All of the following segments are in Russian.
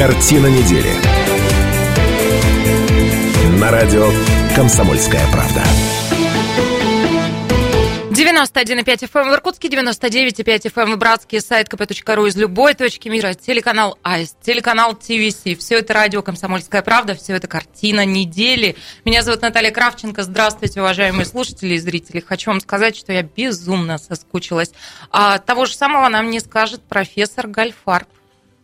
Картина недели. На радио «Комсомольская правда». 91,5 FM эм в Иркутске, 99,5 FM эм в Братске, сайт kp.ru из любой точки мира, телеканал АИС, телеканал ТВС. Все это радио «Комсомольская правда», все это картина недели. Меня зовут Наталья Кравченко. Здравствуйте, уважаемые слушатели и зрители. Хочу вам сказать, что я безумно соскучилась. А того же самого нам не скажет профессор Гальфарб.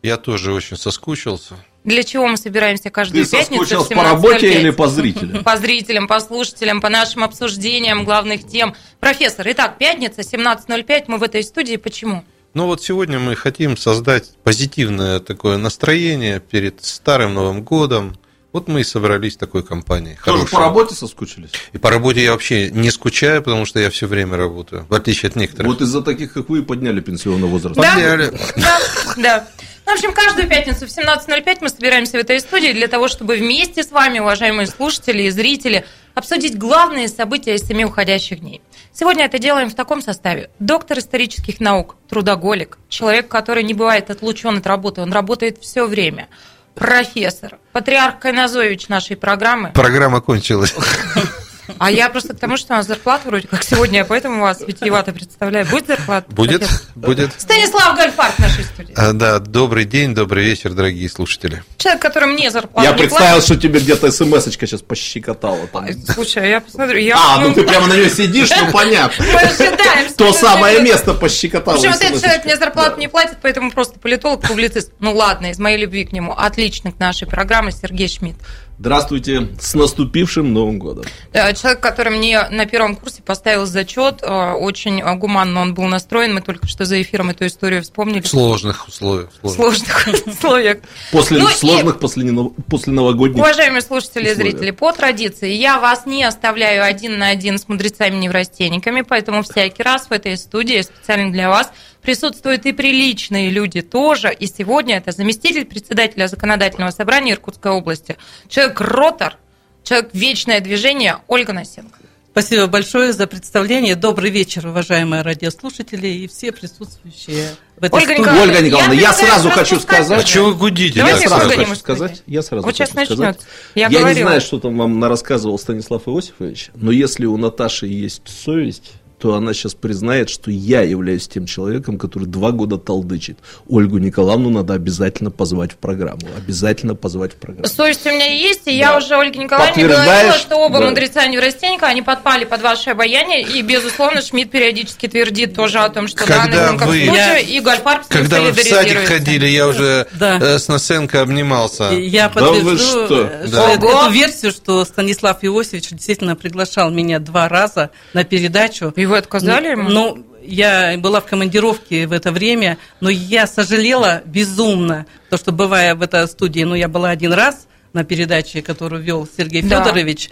Я тоже очень соскучился. Для чего мы собираемся каждую Ты пятницу? соскучился в по работе 17:05? или по зрителям? По зрителям, по слушателям, по нашим обсуждениям главных тем. Профессор, итак, пятница, 17.05, мы в этой студии. Почему? Ну вот сегодня мы хотим создать позитивное такое настроение перед Старым Новым Годом. Вот мы и собрались такой компанией. Тоже хорошей. по работе соскучились? И по работе я вообще не скучаю, потому что я все время работаю, в отличие от некоторых. Вот из-за таких, как вы, подняли пенсионный возраст. Да? Подняли. Да, да. Ну, в общем, каждую пятницу в 17.05 мы собираемся в этой студии для того, чтобы вместе с вами, уважаемые слушатели и зрители, обсудить главные события из семи уходящих дней. Сегодня это делаем в таком составе. Доктор исторических наук, трудоголик, человек, который не бывает отлучен от работы, он работает все время. Профессор, патриарх Кайназович нашей программы. Программа кончилась. А я просто к тому, что у нас зарплата вроде как сегодня, поэтому вас витиевато представляю. Будет зарплата? Будет? Будет. Станислав Гальфарб в нашей студии. А, Да, добрый день, добрый вечер, дорогие слушатели. Человек, который мне зарплату Я представил, платит. что тебе где-то смс-очка сейчас пощекотала. Там. Слушай, а я посмотрю. Я, А, ну ты прямо на нее сидишь, ну понятно. Мы ожидаем. То самое место пощекотало. В общем, вот этот человек мне зарплату не платит, поэтому просто политолог, публицист. Ну ладно, из моей любви к нему. Отличник нашей программы Сергей Шмидт. Здравствуйте, с наступившим Новым годом. Э, Человек, который мне на первом курсе поставил зачет, э, очень э, гуманно он был настроен. Мы только что за эфиром эту историю вспомнили. В сложных условиях. В сложных. сложных условиях. После Ну и- сложных, после, нено- после новогодних. Уважаемые слушатели и зрители, по традиции я вас не оставляю один на один с мудрецами-неврастенниками, поэтому всякий раз в этой студии специально для вас присутствуют и приличные люди тоже. И сегодня это заместитель председателя законодательного собрания Иркутской области, человек-ротор, человек вечное движение Ольга Насенко. Спасибо большое за представление. Добрый вечер, уважаемые радиослушатели и все присутствующие в этой Ольга студии. Николаевна, Ольга Николаевна, я я сразу хочу сказать... А что вы гудите? Давайте я сразу хочу сказать, я сразу Вот сейчас хочу сказать. начнется. Я Я, не знаю, что там вам рассказывал Станислав Иосифович, но если у Наташи есть совесть, то она сейчас признает, что я являюсь тем человеком, который два года толдычит. Ольгу Николаевну надо обязательно позвать в программу. Обязательно позвать в программу. Совесть у меня есть, и я Да. уже Ольге Николаевне говорила, что оба Да. мудреца неврастенника, они подпали под ваше обаяние, и, безусловно, Шмидт периодически твердит тоже о том, что Когда да, на вы- случае, и Гальфарб с ним Когда вы в садик ходили, я уже Да. э, с Насенко обнимался. Я Да вы подтвержу что? э, Да. эту версию, что Станислав Иосифович действительно приглашал меня два раза на передачу. И вы отказали ему? Ну, я была в командировке в это время, но я сожалела безумно, то, что бывая в этой студии, ну, я была один раз на передаче, которую вел Сергей Да. Федорович,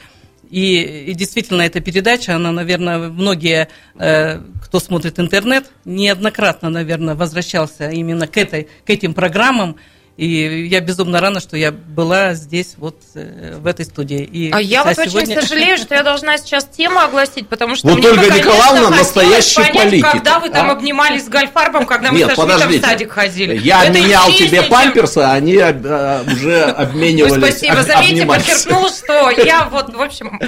и, и действительно, эта передача, она, наверное, многие, э, кто смотрит интернет, неоднократно, наверное, возвращался именно к, этой, к этим программам. И я безумно рада, что я была здесь, вот э, в этой студии. И, А я вот сегодня- очень сожалею, что я должна сейчас тему огласить, потому что Вот мне Ольга Николаевна настоящий понять, политик. когда вы там А? обнимались с Гальфарбом, когда мы Нет, со Шмидтом в подождите. садик ходили. Я Это менял тебе чем- памперсы, а они а, уже Вы обменивались. спасибо, об- заметьте, подчеркнул, что я вот, в общем,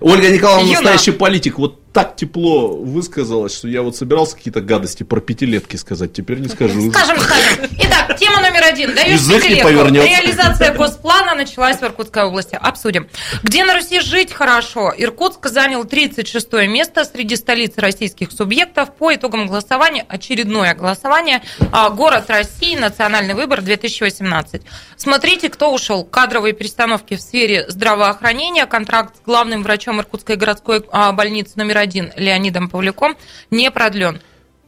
Ольга Николаевна настоящий политик. Вот так тепло высказалась, что я вот собирался какие-то гадости про пятилетки сказать, теперь не скажу. Скажем, скажем. Итак, тема номер один. Даешь пятилетку. Реализация госплана началась в Иркутской области. Обсудим. Где на Руси жить хорошо? Иркутск занял 36 место среди столиц российских субъектов по итогам голосования. Очередное голосование. А, Город России. Национальный выбор 2018. Смотрите, кто ушел. Кадровые перестановки в сфере здравоохранения. Контракт с главным врачом Иркутской городской а, больницы номер один Леонидом Павлюком не продлен.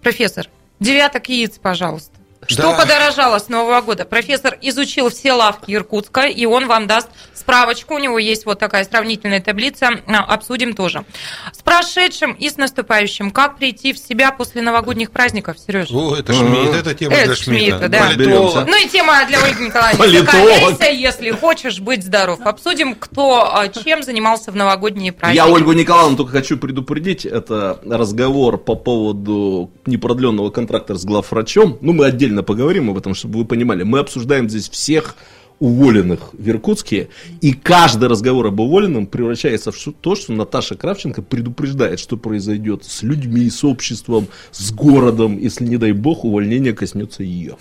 Профессор, девяток яиц, пожалуйста. Что Да. подорожало с Нового года? Профессор изучил все лавки Иркутска, и он вам даст справочку. У него есть вот такая сравнительная таблица. А, Обсудим тоже. С прошедшим и с наступающим. Как прийти в себя после новогодних праздников, Сереж? О, это Шмидт, это тема Это для Шмидта, Шмидта. да. Политолог. Ну и тема для Ольги Николаевны. Политолог. Если хочешь быть здоров. Обсудим, кто а, чем занимался в новогодние праздники. Я Ольгу Николаевну только хочу предупредить, это разговор по поводу непродленного контракта с главврачом. Ну, мы отдельно отдельно поговорим об этом, чтобы вы понимали. Мы обсуждаем здесь всех уволенных в Иркутске, и каждый разговор об уволенном превращается в то, что Наташа Кравченко предупреждает, что произойдет с людьми, с обществом, с городом, если, не дай бог, увольнение коснется ее.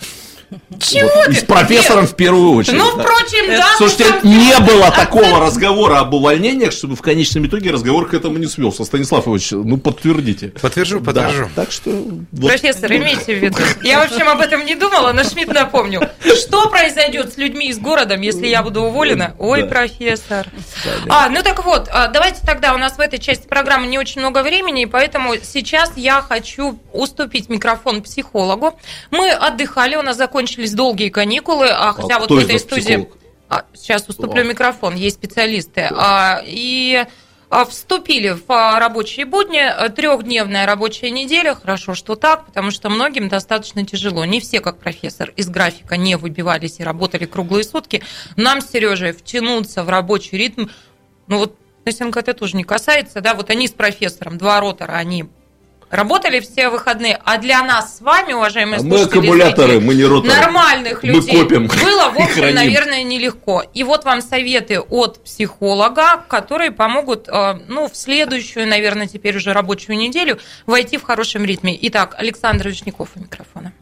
Чего Вот, ты? и с профессором в первую очередь. Ну, да. впрочем, да. Слушайте, ну, там- не было такого разговора об увольнениях, чтобы в конечном итоге разговор к этому не свелся. Станислав Иванович, ну подтвердите. Подтвержу, подтвержу. Да, так что... вот. Профессор, имейте в виду. Я, в общем, об этом не думала, но Шмидт напомнил. Что произойдет с людьми и с городом, если я буду уволена? Ой, Да. профессор. А, ну так вот, а, давайте тогда, у нас в этой части программы не очень много времени, и поэтому сейчас я хочу уступить микрофон психологу. Мы отдыхали, у нас закончились долгие каникулы, а хотя А вот кто в этой студии... А, сейчас уступлю О. микрофон, есть специалисты. А, и а, вступили в а, рабочие будни. А, Трехдневная рабочая неделя. Хорошо, что так, потому что многим достаточно тяжело. Не все, как профессор, из графика не выбивались и работали круглые сутки. Нам с Сережей втянуться в рабочий ритм, ну вот Насенко это тоже не касается, да, вот они с профессором, два ротора, они работали все выходные, а для нас с вами, уважаемые А мы слушатели, аккумуляторы, зрители, мы не роторы. нормальных Мы людей копим было, в общем, наверное, нелегко. И вот вам советы от психолога, которые помогут, э, ну, в следующую, наверное, теперь уже рабочую неделю войти в хорошем ритме. Итак, Александр Вишняков у микрофона.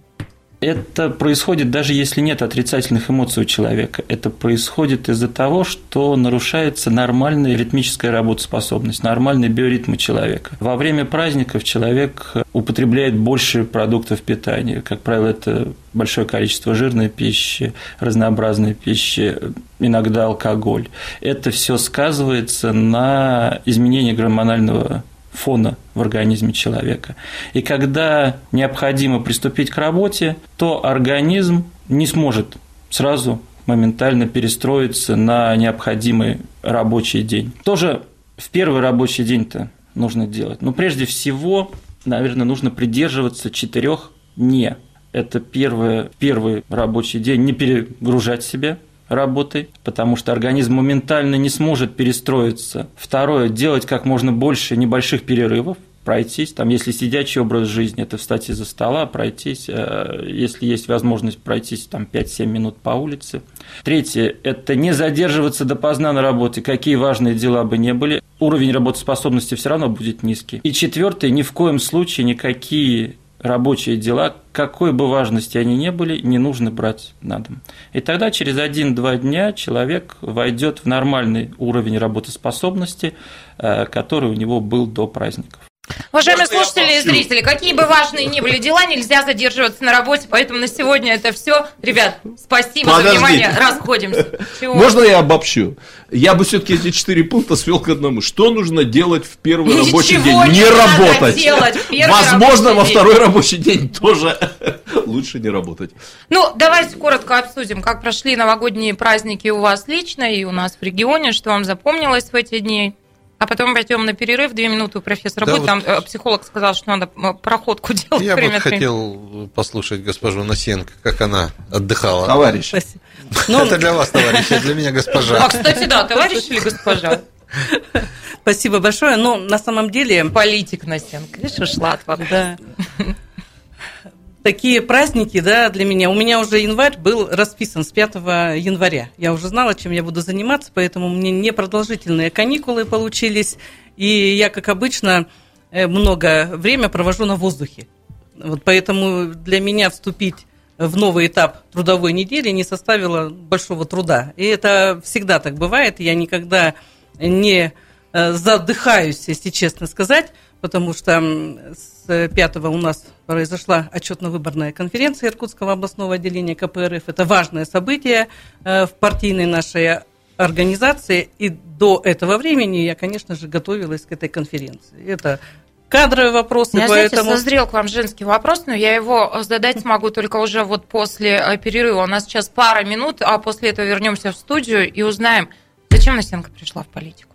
Это происходит даже если нет отрицательных эмоций у человека. Это происходит из-за того, что нарушается нормальная ритмическая работоспособность, нормальный биоритм человека. Во время праздников человек употребляет больше продуктов питания. Как правило, это большое количество жирной пищи, разнообразной пищи, иногда алкоголь. Это все сказывается на изменении гормонального фона в организме человека. И когда необходимо приступить к работе, то организм не сможет сразу моментально перестроиться на необходимый рабочий день. Тоже в первый рабочий день-то нужно делать. Но прежде всего, наверное, нужно придерживаться четырех «не». Это первое, первый рабочий день, не перегружать себя, работой, потому что организм моментально не сможет перестроиться. Второе, делать как можно больше небольших перерывов, пройтись, там, если сидячий образ жизни, это встать из-за стола, пройтись, э, если есть возможность пройтись там 5-7 минут по улице. Третье – это не задерживаться допоздна на работе, какие важные дела бы не были, уровень работоспособности все равно будет низкий. И четвертое, ни в коем случае никакие рабочие дела, какой бы важности они ни были, не нужно брать на дом. И тогда через один-два дня человек войдет в нормальный уровень работоспособности, э, который у него был до праздников. Уважаемые Можно слушатели и зрители, какие бы важные ни были дела, нельзя задерживаться на работе, поэтому на сегодня это все. Ребят, спасибо за Подождите. внимание, расходимся. Чего? Можно я обобщу? Я бы все-таки эти четыре пункта свел к одному. Что нужно делать в первый Ничего рабочий не день? Не надо работать. делать Возможно, во день. второй рабочий день тоже лучше не работать. Ну, давайте коротко обсудим, как прошли новогодние праздники у вас лично и у нас в регионе, что вам запомнилось в эти дни. А потом пойдем на перерыв, две минуты у профессора Да будет. вот- Там э, психолог сказал, что надо э, проходку делать Я время бы хотел послушать госпожу Насенко, как она отдыхала. Товарищ. Спасибо. Ну, Это для вас, товарищ, а для меня А, госпожа. кстати, да, товарищ или госпожа? спасибо большое. Но на самом деле Политик Настенко. Видишь, ушла от вопроса. Да. Такие праздники, да, для меня. У меня уже январь был расписан с 5 января. Я уже знала, чем я буду заниматься, поэтому мне непродолжительные каникулы получились. И я, как обычно, э, много время провожу на воздухе. Вот поэтому для меня вступить в новый этап трудовой недели не составило большого труда. И это всегда так бывает. Я никогда не э, задыхаюсь, если честно сказать, потому что с 5 у нас произошла отчетно-выборная конференция Иркутского областного отделения КПРФ. Это важное событие э, в партийной нашей организации. И до этого времени я, конечно же, готовилась к этой конференции. Это кадровые вопросы, Я, знаете, поэтому... созрел к вам женский вопрос, но я его задать смогу только уже вот после э, перерыва. У нас сейчас пара минут, а после этого вернемся в студию и узнаем, зачем Настенко пришла в политику.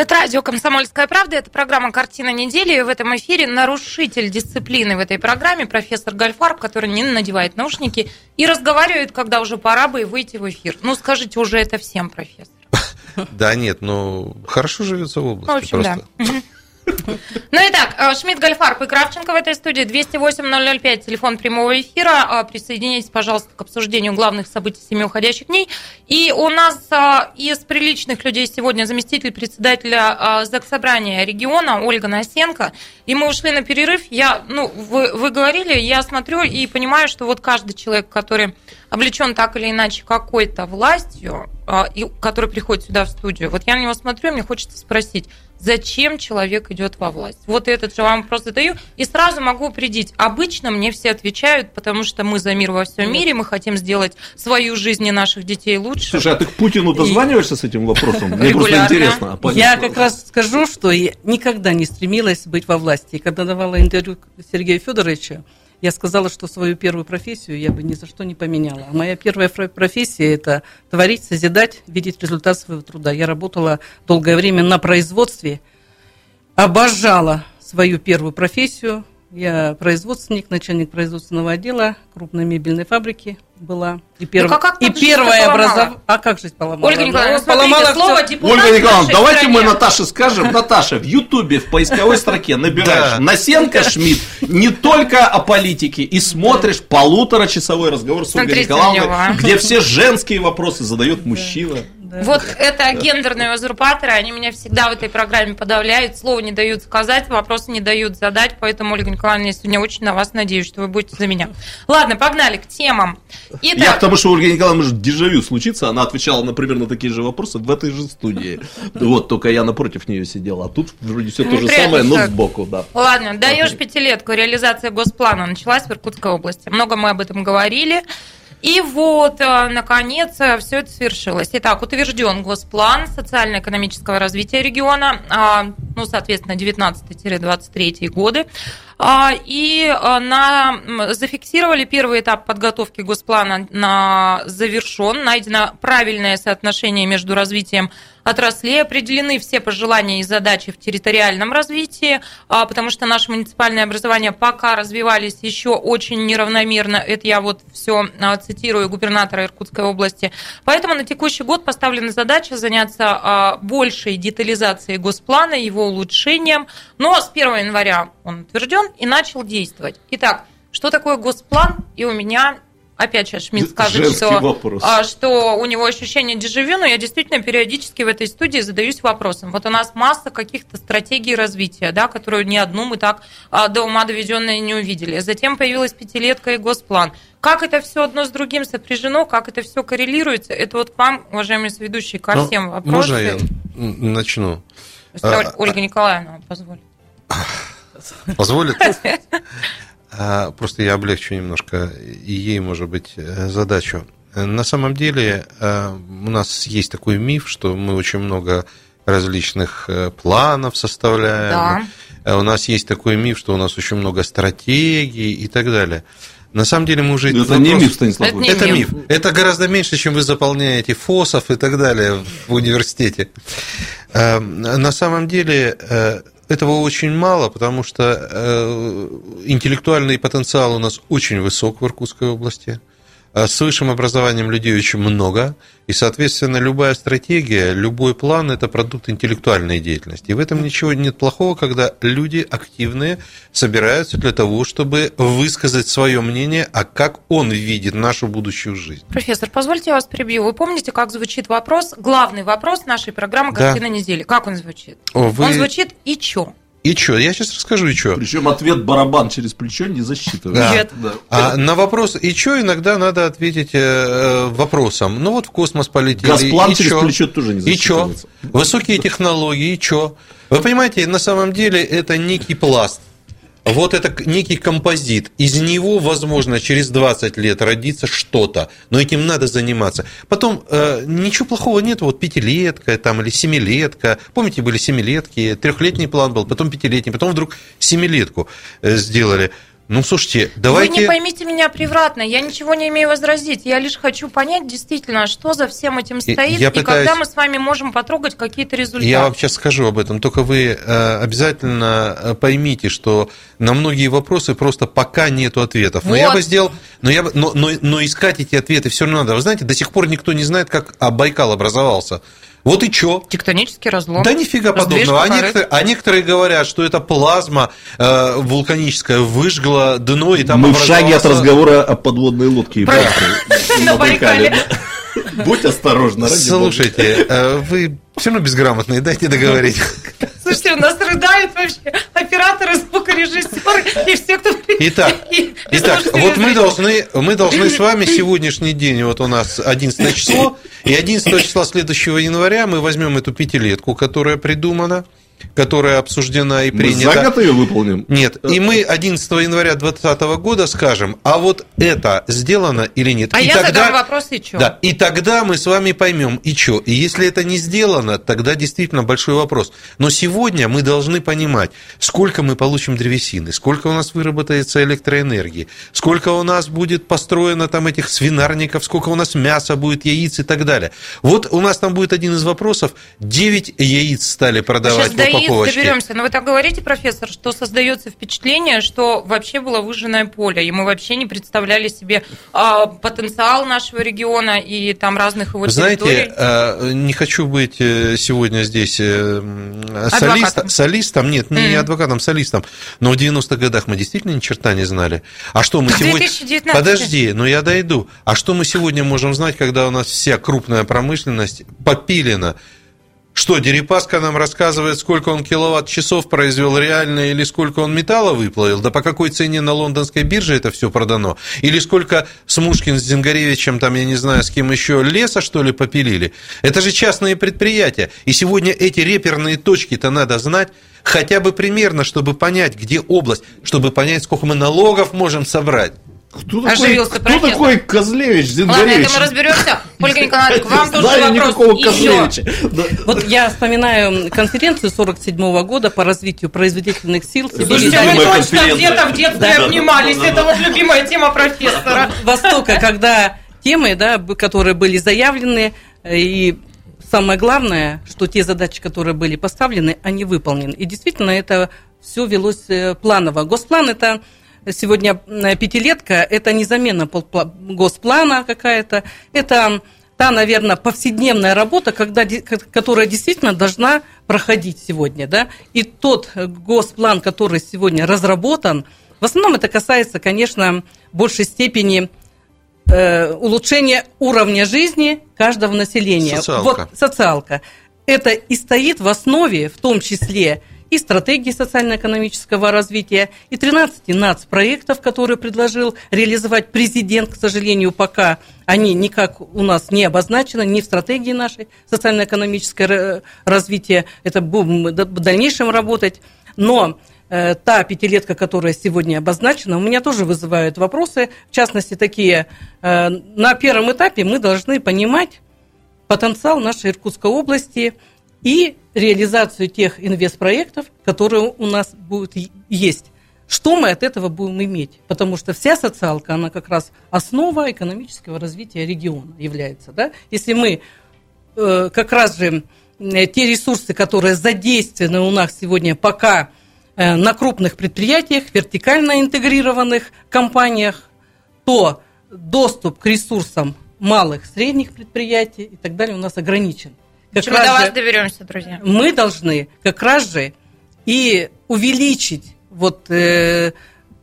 Это радио «Комсомольская правда». Это программа «Картина недели». И в этом эфире нарушитель дисциплины в этой программе профессор Гальфарб, который не надевает наушники и разговаривает, когда уже пора бы выйти в эфир. Ну, скажите уже это всем, профессор. Да нет, ну, хорошо живется в области. В общем, да. Ну и так, э, Шмидт, Гольфарб и Кравченко в этой студии. 208-005, телефон прямого эфира. Э, Присоединяйтесь, пожалуйста, к обсуждению главных событий семи уходящих дней. И у нас э, из приличных людей сегодня заместитель председателя Заксобрания региона Ольга Насенко. И мы ушли на перерыв. Я, ну, вы, вы говорили, я смотрю и понимаю, что вот каждый человек, который облечен так или иначе какой-то властью, и который приходит сюда в студию, вот я на него смотрю, мне хочется спросить, зачем человек идет во власть? Вот этот же вам просто даю. И сразу могу упредить. Обычно мне все отвечают, потому что мы за мир во всем мире, мы хотим сделать свою жизнь и наших детей лучше. Слушай, а ты к Путину дозваниваешься с этим вопросом? Мне просто интересно. а Я как раз скажу, что я никогда не стремилась быть во власти. И когда давала интервью Сергею Федоровичу, я сказала, что свою первую профессию я бы ни за что не поменяла. А моя первая профессия – это творить, созидать, видеть результат своего труда. Я работала долгое время на производстве, обожала свою первую профессию. Я производственник, начальник производственного отдела крупной мебельной фабрики была. И, перв- Ну, как- как и первое образование... А как жизнь поломала? Ольга Николаевна, Ну, смотрите, поломала слово всё. депутат Ольга Николаевна, давайте стране. мы Наташе скажем. Наташа, в Ютубе в поисковой строке набираешь Да. Насенко Шмидт не только о политике и смотришь полуторачасовой разговор с Ольгой Николаевной, а. где все женские вопросы задает мужчина. Да. Вот это гендерные узурпаторы, они меня всегда в этой программе подавляют, слова не дают сказать, вопросы не дают задать, поэтому, Ольга Николаевна, я сегодня очень на вас надеюсь, что вы будете за меня. Ладно, погнали к темам. Я Итак, к тому, что у Ольги Николаевны может дежавю случиться, она отвечала, например, на такие же вопросы в этой же студии. Вот, только я напротив нее сидел, а тут вроде все то же самое, но сбоку, да. Ладно, даешь пятилетку. Реализация госплана началась в Иркутской области. Много мы об этом говорили. И вот, э, наконец, все это свершилось. Итак, утвержден госплан социально-экономического развития региона, а, ну, соответственно, 19-23 годы. А, И а, на, зафиксировали первый этап подготовки госплана на завершен. Найдено правильное соотношение между развитием отраслей, определены все пожелания и задачи в территориальном развитии, а, потому что наши муниципальные образования пока развивались еще очень неравномерно. Это я вот все цитирую губернатора Иркутской области. Поэтому на текущий год поставлена задача заняться большей детализацией госплана, его улучшением. Но с 1 января он утвержден и начал действовать. Итак, что такое госплан? И у меня опять сейчас Шмидт скажет, Женский что, вопрос. а, что у него ощущение дежавю, но я действительно периодически в этой студии задаюсь вопросом. Вот у нас масса каких-то стратегий развития, да, которую ни одну мы так а, до ума доведенные не увидели. Затем появилась пятилетка и госплан. Как это все одно с другим сопряжено, как это все коррелируется, это вот к вам, уважаемые соведущие, ко Ну, всем вопросы. Можно я начну? Если А, Ольга Николаевна позволит. Позволит? А, Просто я облегчу немножко и ей, может быть, э, задачу. На самом деле э, у нас есть такой миф, что мы очень много различных э, планов составляем. Э, У нас есть такой миф, что у нас очень много стратегий и так далее. На самом деле мы уже... Это не вопрос- миф, Станислав. Это не Это миф. миф. Это гораздо меньше, чем вы заполняете ФОСов и так далее в университете. На самом деле этого очень мало, потому что э, интеллектуальный потенциал у нас очень высок в Иркутской области. А С высшим образованием людей очень много, и, соответственно, любая стратегия, любой план – это продукт интеллектуальной деятельности. И в этом ничего нет плохого, когда люди активные собираются для того, чтобы высказать свое мнение, а как он видит нашу будущую жизнь. Профессор, позвольте я вас перебью. Вы помните, как звучит вопрос, главный вопрос нашей программы Да. «Картина недели»? Как он звучит? Вы- Он звучит «И чё?». И что? Я сейчас расскажу, и что. Причем ответ барабан через плечо не засчитывается. Да. Нет. Да. А на вопрос «и что?» иногда надо ответить э, вопросом. Ну вот в космос полетели. Газплан и через чё? плечо тоже не И что? засчитывается. Высокие технологии, и что? Вы понимаете, на самом деле это некий пласт. Вот это некий композит. Из него, возможно, через 20 лет родится что-то. Но этим надо заниматься. Потом, э, ничего плохого нет. Вот пятилетка там, или семилетка. Помните, были семилетки, трехлетний план был, потом пятилетний, потом вдруг семилетку э, сделали. Ну, слушайте, Вы давайте... не поймите меня превратно, я ничего не имею возразить. Я лишь хочу понять действительно, что за всем этим стоит, я и пытаюсь- когда мы с вами можем потрогать какие-то результаты. Я вам сейчас скажу об этом, только вы э, обязательно э, поймите, что на многие вопросы просто пока нету ответов. Но я Вот. бы сделал, но, я бы, но, но, но искать эти ответы все равно надо. Вы знаете, до сих пор никто не знает, как а, Байкал образовался. Вот и чё? Тектонический разлом. Да нифига подобного. А некоторые, а некоторые говорят, что это плазма э, вулканическая выжгла дно и там Мы в шаге от образовался- разговора о подводной лодке. На Байкале. Будь осторожна, ради бога. Слушайте, э, вы все равно безграмотные, дайте договорить. Слушайте, у нас рыдают вообще операторы, звукорежиссеры и все, кто... Итак, и- Итак, вот мы должны, мы должны с вами сегодняшний день, вот у нас 11 число, и 11 числа следующего января мы возьмем эту пятилетку, которая придумана, которая обсуждена и Мы за принята. год ее выполним. Нет, и мы 11 января 2020 года скажем, а вот это сделано или нет. А и я тогда, задам вопрос, и чё? Да, и тогда мы с вами поймем, и что. И если это не сделано, тогда действительно большой вопрос. Но сегодня мы должны понимать, сколько мы получим древесины, сколько у нас выработается электроэнергии, сколько у нас будет построено там этих свинарников, сколько у нас мяса будет, яиц и так далее. Вот у нас там будет один из вопросов. 9 яиц стали продавать Сейчас упаковочке. доберемся. Но вы так говорите, профессор, что создается впечатление, что вообще было выжженное поле, и мы вообще не представляли себе а, потенциал нашего региона и там разных его знаете, территорий. э, не хочу быть э, сегодня здесь э, солист- солистом, нет, не Мгм. адвокатом, солистом, но в 90-х годах мы действительно ни черта не знали. А что мы сегодня... 2019. Подожди, но я дойду. А что мы сегодня можем знать, когда у нас вся крупная промышленность попилена? Что, Дерипаска нам рассказывает, сколько он киловатт-часов произвел реально, или сколько он металла выплавил, да по какой цене на лондонской бирже это все продано, или сколько Смушкин с Зингаревичем, там, я не знаю, с кем еще, леса, что ли, попилили. Это же частные предприятия. И сегодня эти реперные точки-то надо знать хотя бы примерно, чтобы понять, где область, чтобы понять, сколько мы налогов можем собрать. Кто такой, Оживился кто профессор. такой Козлевич, Ладно, Зингаревич? это мы разберемся. Ольга Николаевна, к вам тоже Знаю вопрос. никакого. Козлевича. Да. Вот я вспоминаю конференцию 47 года по развитию производительных сил. Слушайте, Любимая мы точно где-то в детстве Да, обнимались. да, да, Это да. вот любимая тема профессора. Востока, когда темы, да, которые были заявлены, э, и самое главное, что те задачи, которые были поставлены, они выполнены. И действительно, это все велось э, планово. Госплан это сегодня э, пятилетка, это не замена госплана какая-то, это та, наверное, повседневная работа, когда, которая действительно должна проходить сегодня. Да? И тот э, госплан, который сегодня разработан, в основном это касается, конечно, в большей степени э, улучшения уровня жизни каждого населения. Социалка. Вот социалка. Это и стоит в основе, в том числе, и стратегии социально-экономического развития, и 13 нацпроектов, которые предложил реализовать президент, к сожалению, пока они никак у нас не обозначены, ни в стратегии нашей социально-экономического развития. Это будем в дальнейшем работать. Но э, та пятилетка, которая сегодня обозначена, у меня тоже вызывает вопросы. В частности, такие, э, на первом этапе мы должны понимать потенциал нашей Иркутской области и реализацию тех инвестпроектов, которые у нас будут есть. Что мы от этого будем иметь? Потому что вся социалка, она как раз основа экономического развития региона является. Да? Если мы э, как раз же э, те ресурсы, которые задействованы у нас сегодня пока э, на крупных предприятиях, вертикально интегрированных компаниях, то доступ к ресурсам малых, средних предприятий и так далее у нас ограничен. Как мы раз до вас же доберемся, друзья. мы должны как раз же и увеличить вот э,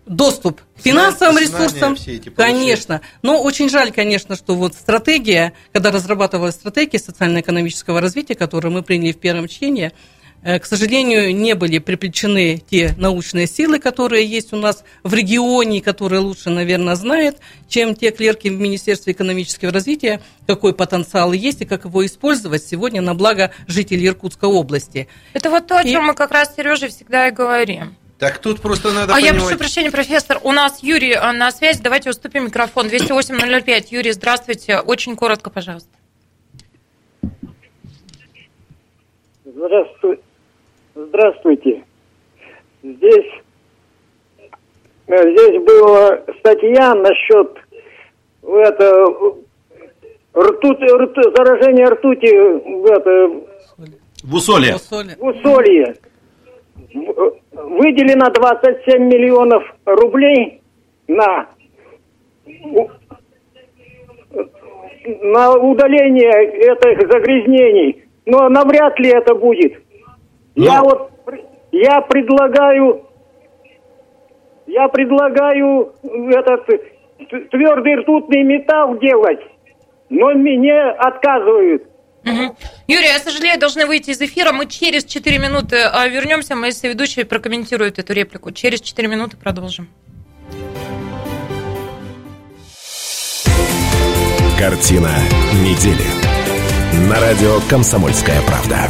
доступ к финансовым Знания ресурсам, все эти конечно. Но очень жаль, конечно, что вот стратегия, когда разрабатывалась стратегия социально-экономического развития, которую мы приняли в первом чтении, к сожалению, не были приплечены те научные силы, которые есть у нас в регионе, которые лучше, наверное, знают, чем те клерки в Министерстве экономического развития, какой потенциал есть и как его использовать сегодня на благо жителей Иркутской области. Это вот то, о И- чем мы как раз с Сережей всегда и говорим. Так тут просто надо а я понимать... прошу прощения, профессор, у нас Юрий э, на связи, давайте уступим микрофон. 208-005. Юрий, здравствуйте. Очень коротко, пожалуйста. Здравствуй... Здравствуйте. Здесь э, здесь была статья насчет это, ртуть, рту- заражения ртути в это, В усолье. В Усолье. Выделено 27 миллионов рублей на на удаление этих загрязнений. Но навряд ли это будет. Я вот пр- я предлагаю я предлагаю этот твердый ртутный металл делать, но мне отказывают. Юрий, я сожалею, должны выйти из эфира. Мы через 4 минуты а, вернемся. Мои соведущие прокомментируют эту реплику. Через 4 минуты продолжим. Картина недели. На радио «Комсомольская правда».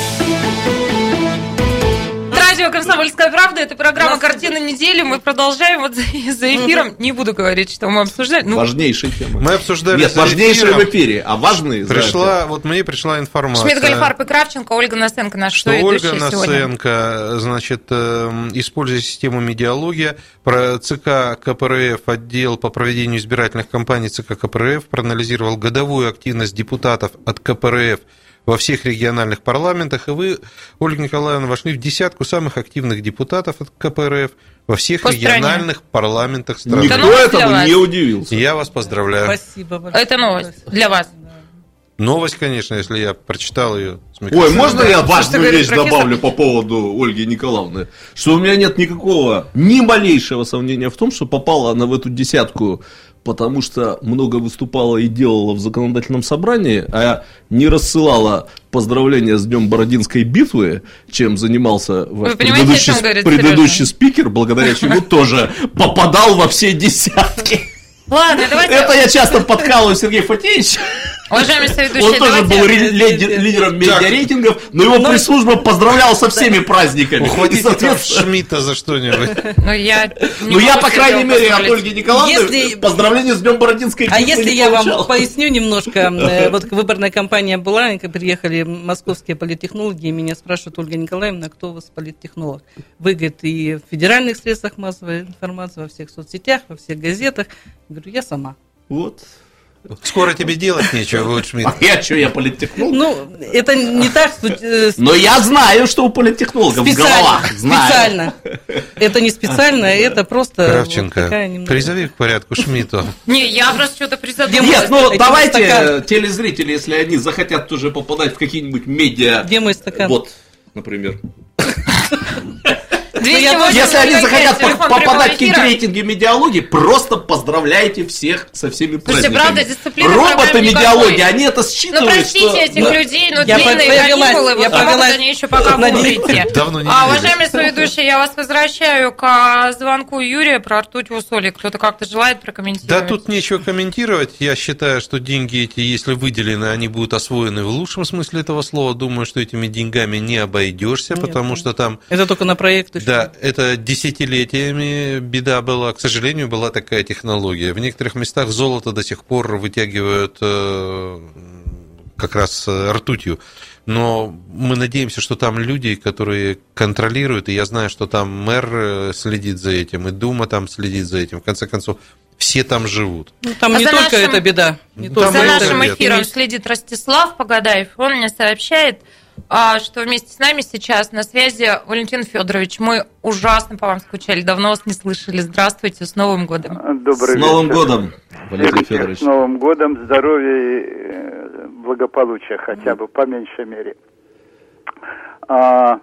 Радио «Комсомольская правда» – это программа «Картина недели». Мы продолжаем вот за, за эфиром. Не буду говорить, что мы обсуждали. Ну, Важнейшая тема. Мы обсуждали Нет, эфиром. в эфире, а важные Пришла, вот мне пришла информация. Шмидт, Гальфарб и Кравченко, Ольга Насенко, наша что Ольга сегодня. Насенко, значит, эм, используя систему медиалогия, про ЦК КПРФ, отдел по проведению избирательных кампаний ЦК КПРФ, проанализировал годовую активность депутатов от КПРФ во всех региональных парламентах, и вы, Ольга Николаевна, вошли в десятку самых активных депутатов от КПРФ во всех По стране. региональных парламентах страны. Никто для этому вас. не удивился. Я вас поздравляю. Спасибо большое. Это новость для вас. Новость, конечно, если я прочитал ее Ой, можно я Что важную говорит вещь профессор? добавлю по поводу Ольги Николаевны? Что у меня нет никакого, ни малейшего сомнения в том, что попала она в эту десятку, потому что много выступала и делала в законодательном собрании, а не рассылала поздравления с Днем Бородинской битвы, чем занимался ваш предыдущий, говорит предыдущий спикер, благодаря чему тоже попадал во все десятки. Ладно, давайте, Это я часто подкалываю Сергей Фатеевич. Уважаемые Он соведущие, тоже был лидером медиарейтингов, но его пресс-служба поздравляла со всеми праздниками. Ухватите Шмидта за что-нибудь. Ну, я Ну, я, по крайней мере, от. Ольги Николаевны Если- поздравления с Днем Бородинской А если я вам поясню немножко, э, вот выборная кампания была, приехали московские политтехнологи, и меня спрашивают, Ольга Николаевна, кто у вас политтехнолог? Вы, говорит, и в федеральных средствах массовой информации, во всех соцсетях, во всех газетах. Я говорю, я сама. Вот. Скоро тебе делать нечего, будет Шмидт. А я что, я политтехнолог? Ну, это не так, что э, Но я знаю, что у политтехнологов в специально, головах. Знаю. специально. Это не специально, это просто вот Кравченко, такая немного- призови к порядку Шмидту. Не, я просто что-то призадумалась. Нет, ну давайте телезрители, если они захотят тоже попадать в какие-нибудь медиа. Где мой стакан? Вот, например. 208 Если они захотят попадать в рейтинги медиалогии, просто поздравляйте всех со всеми Слушайте, праздниками. правда, дисциплины в Роботы медиалогии, они это Ну, считывают, простите что... этих Да. людей, но длинные каникулы, я вот повелась они еще пока не А, уважаемые соведущие, я вас возвращаю к звонку Юрия про ртуть в усоле. Кто-то как-то желает Да прокомментировать? тут нечего комментировать. Я считаю, что деньги эти, если выделены, они будут освоены в лучшем смысле этого слова. Думаю, что этими деньгами не обойдешься, Нет, потому что там Это только на проект еще. Да, это десятилетиями беда была. К сожалению, была такая технология. В некоторых местах золото до сих пор вытягивают э, как раз э, ртутью. Но мы надеемся, что там люди, которые контролируют, и я знаю, что там мэр э, следит за этим, и Дума там следит за этим. В конце концов, все там живут. Ну, там А не только нашим- эта беда. Не Там только За нашим эфиром следит Ростислав Погадаев. Он мне сообщает, что вместе с нами сейчас на связи Валентин Федорович. Мы ужасно по вам скучали, давно вас не слышали. Здравствуйте, с Новым годом. Добрый С Новым вечер. годом, Валентин Всех Федорович. С Новым годом, здоровья и э, благополучия хотя бы, по меньшей мере. А,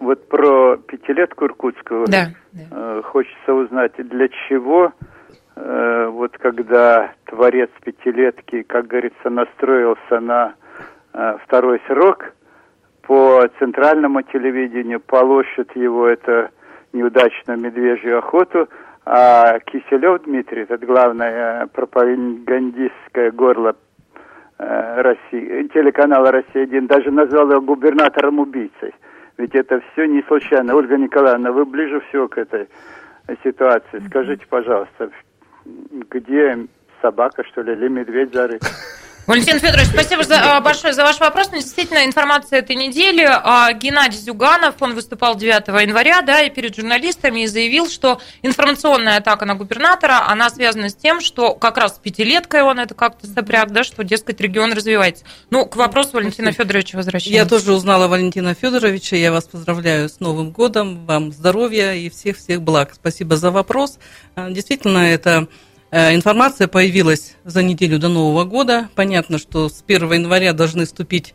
вот про пятилетку иркутскую Да. да. э, хочется узнать, для чего, э, вот когда творец пятилетки, как говорится, настроился на второй срок, по центральному телевидению полощут его это неудачную медвежью охоту, а Киселев Дмитрий, это главное э, пропагандистское горло э, России, телеканала «Россия-1», даже назвал его губернатором-убийцей. Ведь это все не случайно. Ольга Николаевна, вы ближе всего к этой ситуации. Скажите, пожалуйста, где собака, что ли, или медведь зарыт. Валентин Федорович, спасибо за, а, большое за ваш вопрос. Ну, действительно, информация этой недели. А, Геннадий Зюганов, он выступал 9 января, да, и перед журналистами и заявил, что информационная атака на губернатора, она связана с тем, что как раз с пятилеткой он это как-то сопряг, да, что, дескать, регион развивается. Ну, к вопросу Валентина Федоровича возвращаемся. Я тоже узнала Валентина Федоровича, я вас поздравляю с Новым годом, вам здоровья и всех-всех благ. Спасибо за вопрос. А, действительно, это информация появилась за неделю до Нового года. Понятно, что с 1 января должны вступить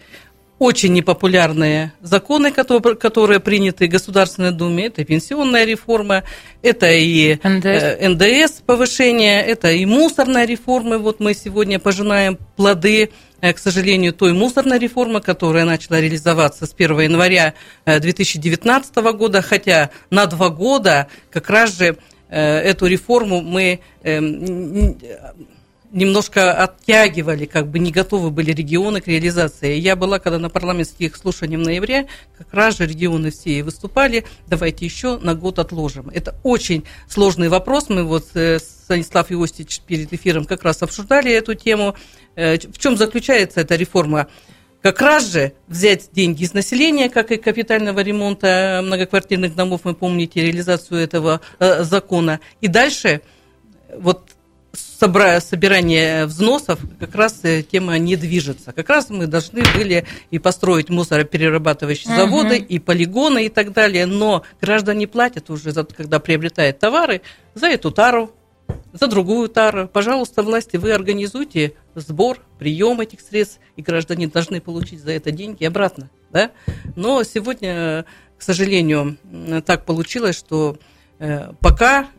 очень непопулярные законы, которые, которые приняты в Государственной Думе. Это пенсионная реформа, это и НДС. Э, НДС повышение, это и мусорная реформа. Вот мы сегодня пожинаем плоды, э, к сожалению, той мусорной реформы, которая начала реализоваться с 1 января 2019 года, хотя на два года как раз же Э, эту реформу мы эм, немножко оттягивали, как бы не готовы были регионы к реализации. Я была, когда на парламентских слушаниях в ноябре, как раз же регионы все выступали, давайте еще на год отложим. Это очень сложный вопрос. Мы вот э, с Станислав Иостич перед эфиром как раз обсуждали эту тему. Э, в чем заключается эта реформа? Как раз же взять деньги из населения, как и капитального ремонта многоквартирных домов, вы помните реализацию этого э, закона, и дальше вот собра- собирание взносов, как раз э, тема не движется. Как раз мы должны были и построить мусороперерабатывающие угу. заводы, и полигоны, и так далее, но граждане платят уже, за, когда приобретают товары, за эту тару, за другую тару. Пожалуйста, власти, вы организуйте сбор, прием этих средств, и граждане должны получить за это деньги обратно. Да? Но сегодня, к сожалению, так получилось, что э, пока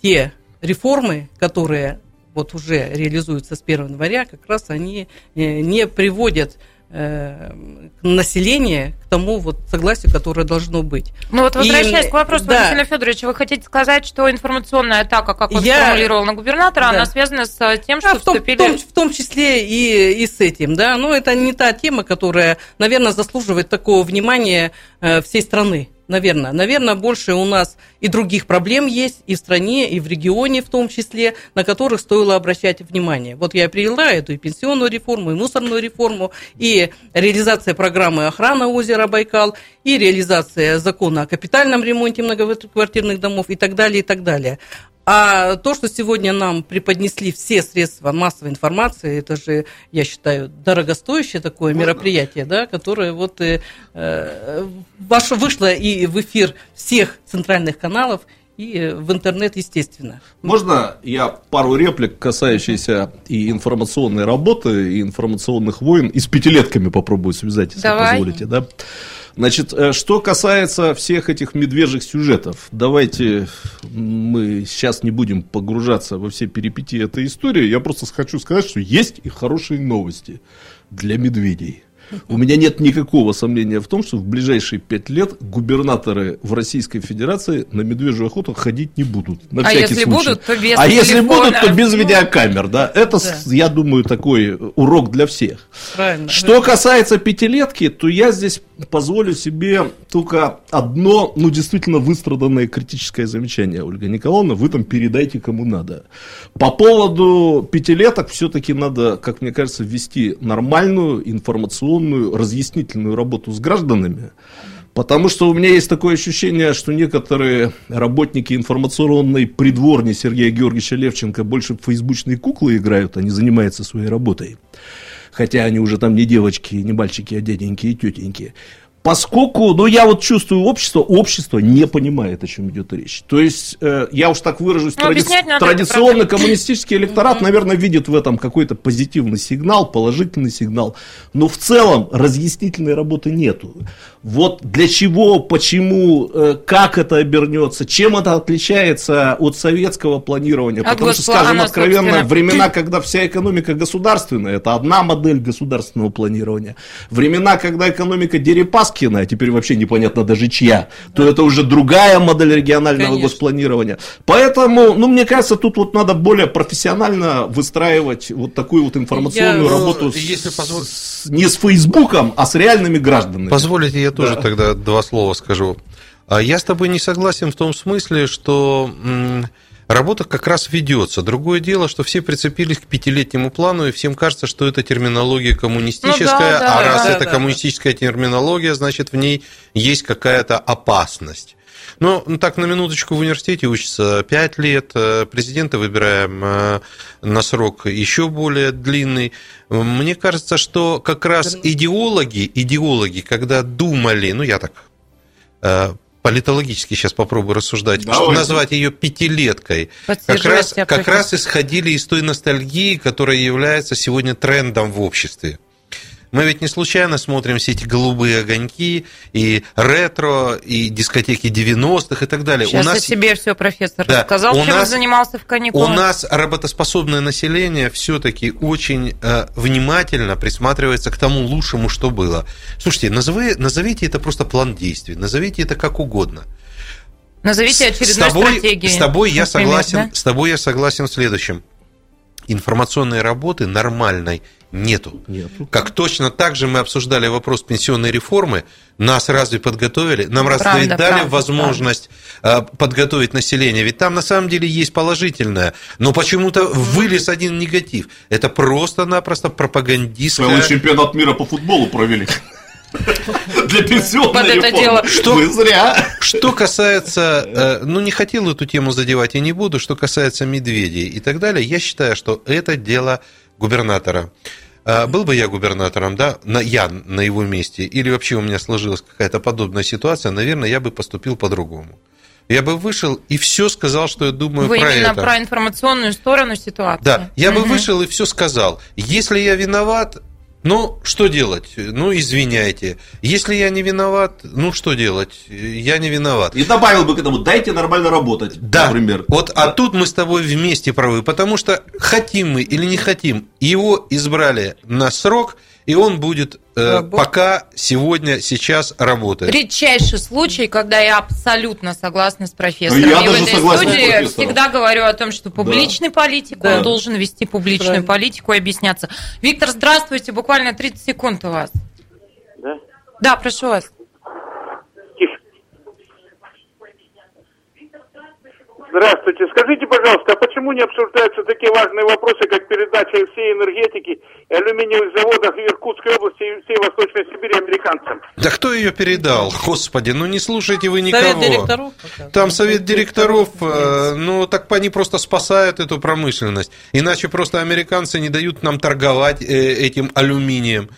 те реформы, которые вот уже реализуются с 1 января, как раз они э, не приводят население к тому вот согласию, которое должно быть. Ну вот возвращаясь и, к вопросу да. Валентина Федоровича, вы хотите сказать, что информационная атака, как он Я, сформулировал на губернатора, да. она связана с тем, что а в том, вступили... В том, в том числе и, и с этим, да, но это не та тема, которая, наверное, заслуживает такого внимания э, всей страны наверное. Наверное, больше у нас и других проблем есть и в стране, и в регионе в том числе, на которых стоило обращать внимание. Вот я привела эту и пенсионную реформу, и мусорную реформу, и реализация программы охраны озера Байкал, и реализация закона о капитальном ремонте многоквартирных домов и так далее, и так далее. А то, что сегодня нам преподнесли все средства массовой информации, это же, я считаю, дорогостоящее такое Можно? мероприятие, да, которое вот э, э, вышло и в эфир всех центральных каналов, и в интернет, естественно. Можно я пару реплик, касающихся и информационной работы, и информационных войн, и с пятилетками попробую связать, если Давай. позволите, да? Значит, э, что касается всех этих медвежьих сюжетов, давайте мы сейчас не будем погружаться во все перипетии этой истории. Я просто хочу сказать, что есть и хорошие новости для медведей. У меня нет никакого сомнения в том, что в ближайшие пять лет губернаторы в Российской Федерации на медвежью охоту ходить не будут. На а всякий если случай. будут, то без А телефона. если будут, то без видеокамер. Да? Это, да. я думаю, такой урок для всех. Правильно. Что касается пятилетки, то я здесь позволю себе только одно, ну, действительно выстраданное критическое замечание, Ольга Николаевна, вы там передайте кому надо. По поводу пятилеток все-таки надо, как мне кажется, ввести нормальную информационную, разъяснительную работу с гражданами, Потому что у меня есть такое ощущение, что некоторые работники информационной придворни Сергея Георгиевича Левченко больше в фейсбучные куклы играют, а не занимаются своей работой хотя они уже там не девочки, не мальчики, а дяденьки и тетеньки. Поскольку, ну, я вот чувствую общество, общество не понимает, о чем идет речь. То есть, э, я уж так выражусь, ну, тради... традиционно коммунистический электорат, наверное, видит в этом какой-то позитивный сигнал, положительный сигнал. Но в целом разъяснительной работы нету. Вот для чего, почему, э, как это обернется, чем это отличается от советского планирования. От Потому что, скажем откровенно, времена, когда вся экономика государственная, это одна модель государственного планирования. Времена, когда экономика Дерипаски Пушкина, а теперь вообще непонятно даже чья, то это уже другая модель регионального Конечно. госпланирования. Поэтому, ну, мне кажется, тут вот надо более профессионально выстраивать вот такую вот информационную я, работу ну, если позвол... с, не с Фейсбуком, а с реальными гражданами. Позволите, я тоже да. тогда два слова скажу. А я с тобой не согласен в том смысле, что Работа как раз ведется. Другое дело, что все прицепились к пятилетнему плану, и всем кажется, что это терминология коммунистическая, Ну да, да, а раз да, это да, коммунистическая терминология, значит, в ней есть какая-то опасность. Ну, ну, так, на минуточку в университете учится 5 лет, э, президента выбираем э, на срок еще более длинный. Мне кажется, что как раз идеологи, идеологи, когда думали, ну, я так э, политологически сейчас попробую рассуждать, Давайте. что назвать ее пятилеткой, как раз, как раз исходили из той ностальгии, которая является сегодня трендом в обществе. Мы ведь не случайно смотрим все эти голубые огоньки и ретро, и дискотеки 90-х и так далее. Сейчас у о нас, себе все профессор Да, рассказал, у чем нас- занимался в у каникулах. нас работоспособное население все-таки очень э, внимательно присматривается к тому лучшему, что было. Слушайте, назови- назовите это просто план действий, назовите это как угодно. Назовите очередной с тобой, стратегией. С тобой я например, согласен. да? С тобой я согласен в следующем. Информационной работы нормальной нету. Нету. Как точно так же мы обсуждали вопрос пенсионной реформы, нас разве подготовили? Нам разве Правда, дали правда, возможность э, подготовить население? Ведь там на самом деле есть положительное, но почему-то вылез один негатив. Это просто-напросто пропагандистская... Целый чемпионат мира по футболу провели. Для пенсионной Под это дело. Что? Вы зря. Что касается, э, ну не хотел эту тему задевать и не буду, что касается медведей и так далее, я считаю, что это дело губернатора. А, Был бы я губернатором, да, на, я на его месте, или вообще у меня сложилась какая-то подобная ситуация, наверное, я бы поступил по-другому. Я бы вышел и все сказал, что я думаю Вы про именно это. про информационную сторону ситуации. Да, я бы Мгм. вышел и все сказал. Если я виноват, ну, что делать? Ну, извиняйте. Если я не виноват, ну, что делать? Я не виноват. И добавил бы к этому, дайте нормально работать, Да, например. вот, а тут мы с тобой вместе правы, потому что хотим мы или не хотим, его избрали на срок, и он будет э, Работать. пока сегодня, сейчас работать. Редчайший случай, когда я абсолютно согласна с профессором. Ну, я и даже в этой студии профессором. всегда говорю о том, что публичный политик, Да. он должен вести публичную Правильно. политику и объясняться. Виктор, здравствуйте, буквально 30 секунд у вас. Да? Да, прошу вас. Здравствуйте. Скажите, пожалуйста, а почему не обсуждаются такие важные вопросы, как передача всей энергетики и алюминиевых заводов в Иркутской области и всей Восточной Сибири американцам? Да кто ее передал? Господи, ну не слушайте вы никого. Совет директоров? Там совет директоров, э, ну так они просто спасают эту промышленность. Иначе просто американцы не дают нам торговать э, этим алюминием.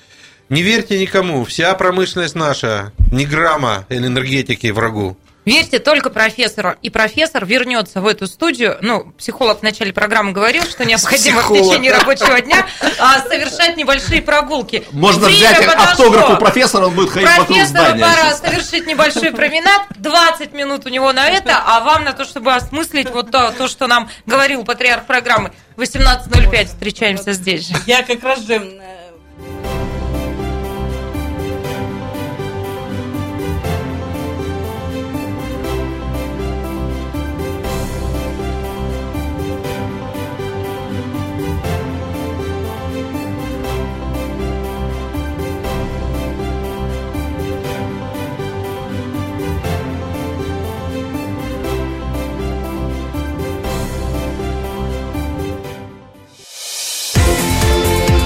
Не верьте никому, вся промышленность наша, ни грамма энергетики врагу. Верьте только профессору. И профессор вернется в эту студию. Ну, психолог в начале программы говорил, что необходимо в Психолог. течение рабочего дня а, совершать небольшие прогулки. Можно Время взять подошло. автограф у профессора, он будет ходить вокруг Профессору здания. пора совершить небольшой променад, 20 минут у него на это, а вам на то, чтобы осмыслить вот то, то что нам говорил патриарх программы. 18.05 встречаемся здесь же. Я как раз же...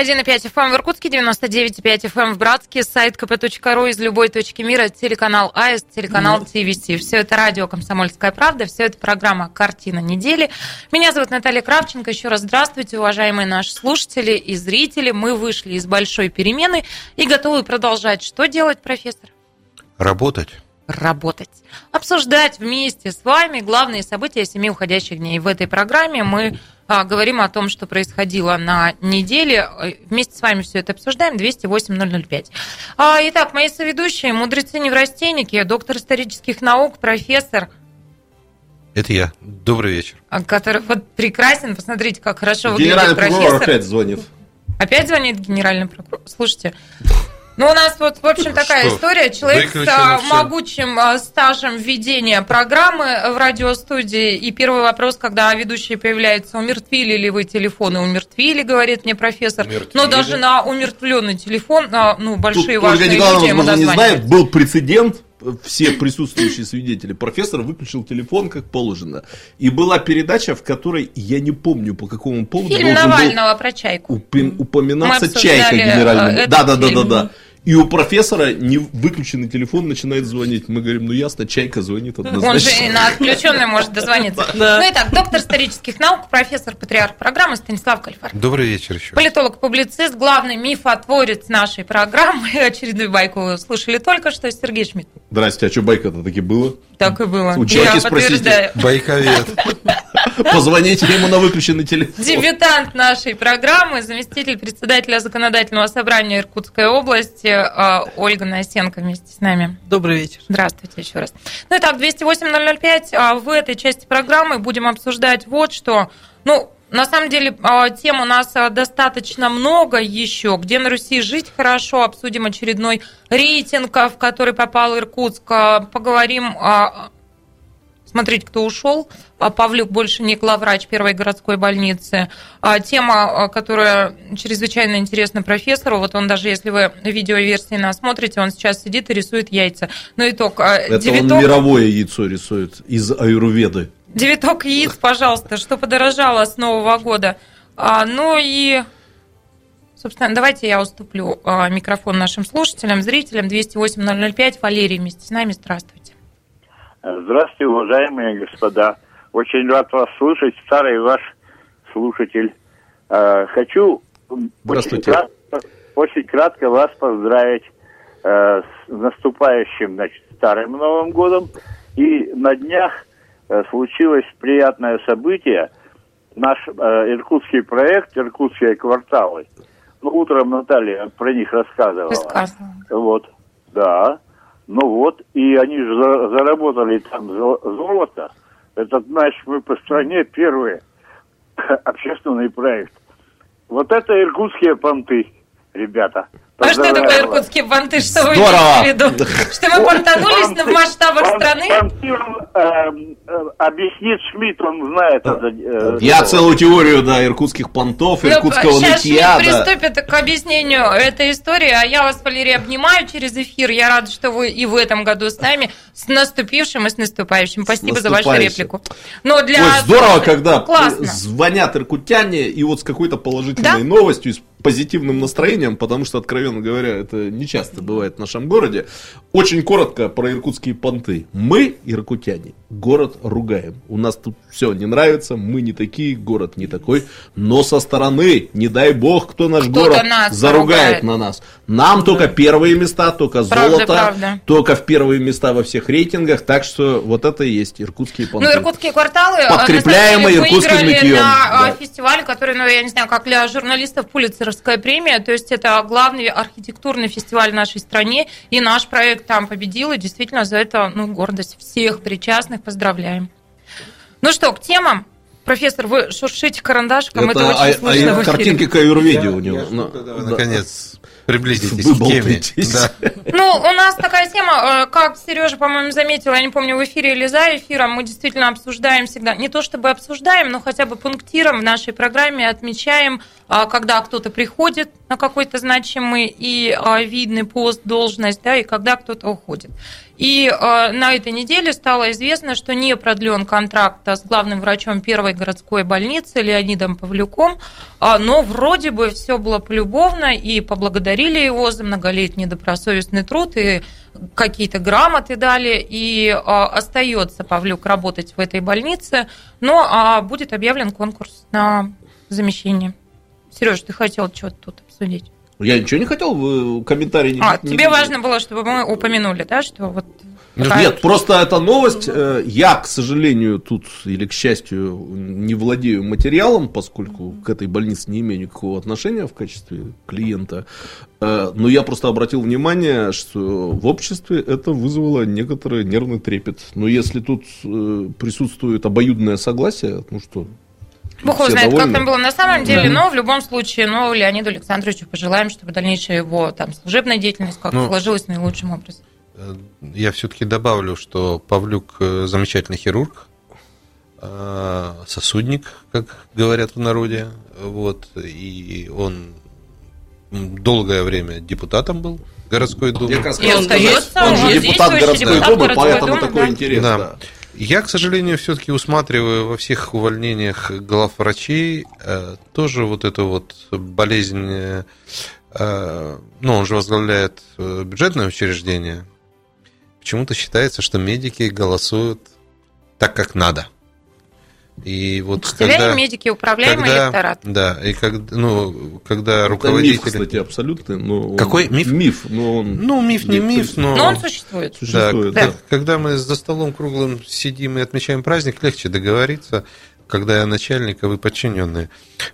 91,5 FM в Иркутске, 99,5 FM в Братске, сайт kp.ru из любой точки мира, телеканал АИС, телеканал ТВС. Все это радио «Комсомольская правда», все это программа «Картина недели». Меня зовут Наталья Кравченко. Еще раз здравствуйте, уважаемые наши слушатели и зрители. Мы вышли из большой перемены и готовы продолжать. Что делать, профессор? Работать. работать. Обсуждать вместе с вами главные события семи уходящих дней. В этой программе мы говорим о том, что происходило на неделе. Э, Вместе с вами все это обсуждаем. 208-005. А, итак, мои соведущие, мудрецы-неврастенники, доктор исторических наук, профессор, Это я. Добрый вечер. а, который вот прекрасен. Посмотрите, как хорошо выглядит Генеральный прокурор профессор. опять звонит. Опять звонит генеральный прокурор. Слушайте, Ну, у нас вот, в общем, такая Что? история. Человек с Выключено а, всё. могучим а, стажем ведения программы в радиостудии. И первый вопрос, когда ведущие появляются, умертвили ли вы телефоны? Умертвили, говорит мне профессор. Умертвили. Но даже на умертвленный телефон, а, ну, Тут большие Ольга важные Николаевна, люди возможно, не знает, был прецедент, все присутствующие свидетели. Профессор выключил телефон, как положено. И была передача, в которой, я не помню, по какому поводу, Фильм должен был Навального про чайку. упоминаться чайка э, генерального. И у профессора не выключенный телефон начинает звонить. Мы говорим, ну ясно, чайка звонит Он однозначно. же и на отключенный может дозвониться. Да. Ну итак, доктор исторических наук, профессор, патриарх программы Станислав Кальфар. Добрый вечер еще. Политолог-публицист, главный мифотворец нашей программы. Очередную байку вы слушали только что. Сергей Шмидт. Здрасте, а что байка-то таки было? Так и было. У чайки Я спросите. подтверждаю. Байковед. Позвоните ему на выключенный телефон. Дебютант нашей программы, заместитель председателя законодательного собрания Иркутской области э, Ольга Насенко вместе с нами. Добрый вечер. Здравствуйте еще раз. Ну итак, 208-005. а, В этой части программы будем обсуждать вот что. Ну, на самом деле, а, тем у нас а, достаточно много еще. Где на Руси жить хорошо. Обсудим очередной рейтинг, а, в который попал Иркутск. Поговорим Смотрите, кто ушел. Павлюк больше не главврач первой городской больницы. Тема, которая чрезвычайно интересна профессору. Вот он даже, если вы видеоверсии нас смотрите, он сейчас сидит и рисует яйца. Ну, итог. Это он девяток- мировое яйцо рисует из аюрведы. Девяток яиц, пожалуйста, что подорожало с Нового года. А, ну и, собственно, давайте я уступлю а, микрофон нашим слушателям, зрителям. 208-005. Валерий вместе с нами. Здравствуйте. Здравствуйте, уважаемые господа. Очень рад вас слушать, старый ваш слушатель. Э, Хочу Здравствуйте. Очень, кратко, очень кратко вас поздравить э, с наступающим значит, старым Новым годом. И на днях случилось приятное событие. Наш э, иркутский проект «Иркутские кварталы». Ну, утром Наталья про них рассказывала. Рассказывала. Вот, да. Ну вот, и они же за- заработали там зо- золото. Это значит, мы по стране первый общественный проект. Вот это иркутские понты, ребята. А что такое вас. иркутские понты? Что вы имеете в виду? Что мы понтанулись в масштабах страны? эм, э, объяснит Шмидт, он знает это. э, Я целую теорию, да, иркутских понтов, иркутского сейчас нытья, да. приступит к объяснению этой истории, а я вас, Валерий, обнимаю через эфир. Я рада, что вы и в этом году с нами. С наступившим и с наступающим. Спасибо за вашу реплику. Но для... Ой, здорово, когда Классно. звонят иркутяне и вот с какой-то положительной Да? новостью, позитивным настроением, потому что, откровенно говоря, это не часто бывает в нашем городе. Очень коротко про иркутские понты. Мы, иркутяне, город ругаем. У нас тут все не нравится, мы не такие, город не такой. Но со стороны, не дай бог, кто наш Кто-то город нас заругает поругает. на нас. Нам только первые места, только Правда, золото, правда. только в первые места во всех рейтингах. Так что вот это и есть иркутские понты. Ну, иркутские кварталы э, Подкрепляемые иркутским нытьем, на да. э, фестивале, который, ну, я не знаю, как для журналистов Пулицеровская премия, то есть это главный архитектурный фестиваль в нашей стране, и наш проект там победил, и действительно за это, ну, гордость всех причастных, поздравляем. Ну что, к темам. Профессор, вы шуршите карандашиком, это, Это очень а- слышно а- в эфире. картинки к аюрведе у него. Я Ну, когда вы, да. наконец, приблизитесь к теме. Да. Ну, у нас такая тема, э, как Сережа, по-моему, заметил, я не помню, в эфире или за эфиром, мы действительно обсуждаем всегда, не то чтобы обсуждаем, но хотя бы пунктиром в нашей программе отмечаем, а, когда кто-то приходит на какой-то значимый и а, видный пост, должность, да, и когда кто-то уходит. И э, на этой неделе стало известно, что не продлен контракт с главным врачом первой городской больницы Леонидом Павлюком, а, но вроде бы все было полюбовно, и поблагодарили его за многолетний добросовестный труд, и какие-то грамоты дали, и а, остается Павлюк работать в этой больнице, но а, будет объявлен конкурс на замещение. Сереж, ты хотел что-то тут обсудить? Я ничего не хотел, вы комментарии не А, не- тебе важно было, чтобы мы упомянули, да, что вот... Такая Нет, просто эта новость, э, я, к сожалению, тут, или к счастью, не владею материалом, поскольку к этой больнице не имею никакого отношения в качестве клиента, Э, но я просто обратил внимание, что в обществе это вызвало некоторый нервный трепет. Но если тут э, присутствует обоюдное согласие, ну что, Бог все знает, как довольны. там было на самом деле, Да. но в любом случае, ну, Леониду Александровичу пожелаем, чтобы дальнейшая его там служебная деятельность как Ну, сложилась наилучшим образом. Э, Я все-таки добавлю, что Павлюк э, замечательный хирург, э, сосудник, как говорят в народе, вот, и он долгое время депутатом был городской думы. Я как раз И остается, он же он депутат действующий городской депутат думы, городской поэтому думы, такой да. интерес. Да. да. Я, к сожалению, все-таки усматриваю во всех увольнениях глав врачей э, тоже вот эту вот болезнь. э, э, ну, он же возглавляет э, бюджетное учреждение. Почему-то считается, что медики голосуют так, как надо. И вот Учителя когда, и медики, управляемый когда- электорат. Да, и когда, ну, когда Это миф, руководители... кстати, абсолютный. Но он- Какой миф? Миф, но он Ну, миф не миф, но... Но он существует. существует. Да, да. Когда мы за столом круглым сидим и отмечаем праздник, легче договориться, когда я начальник, а вы подчиненные.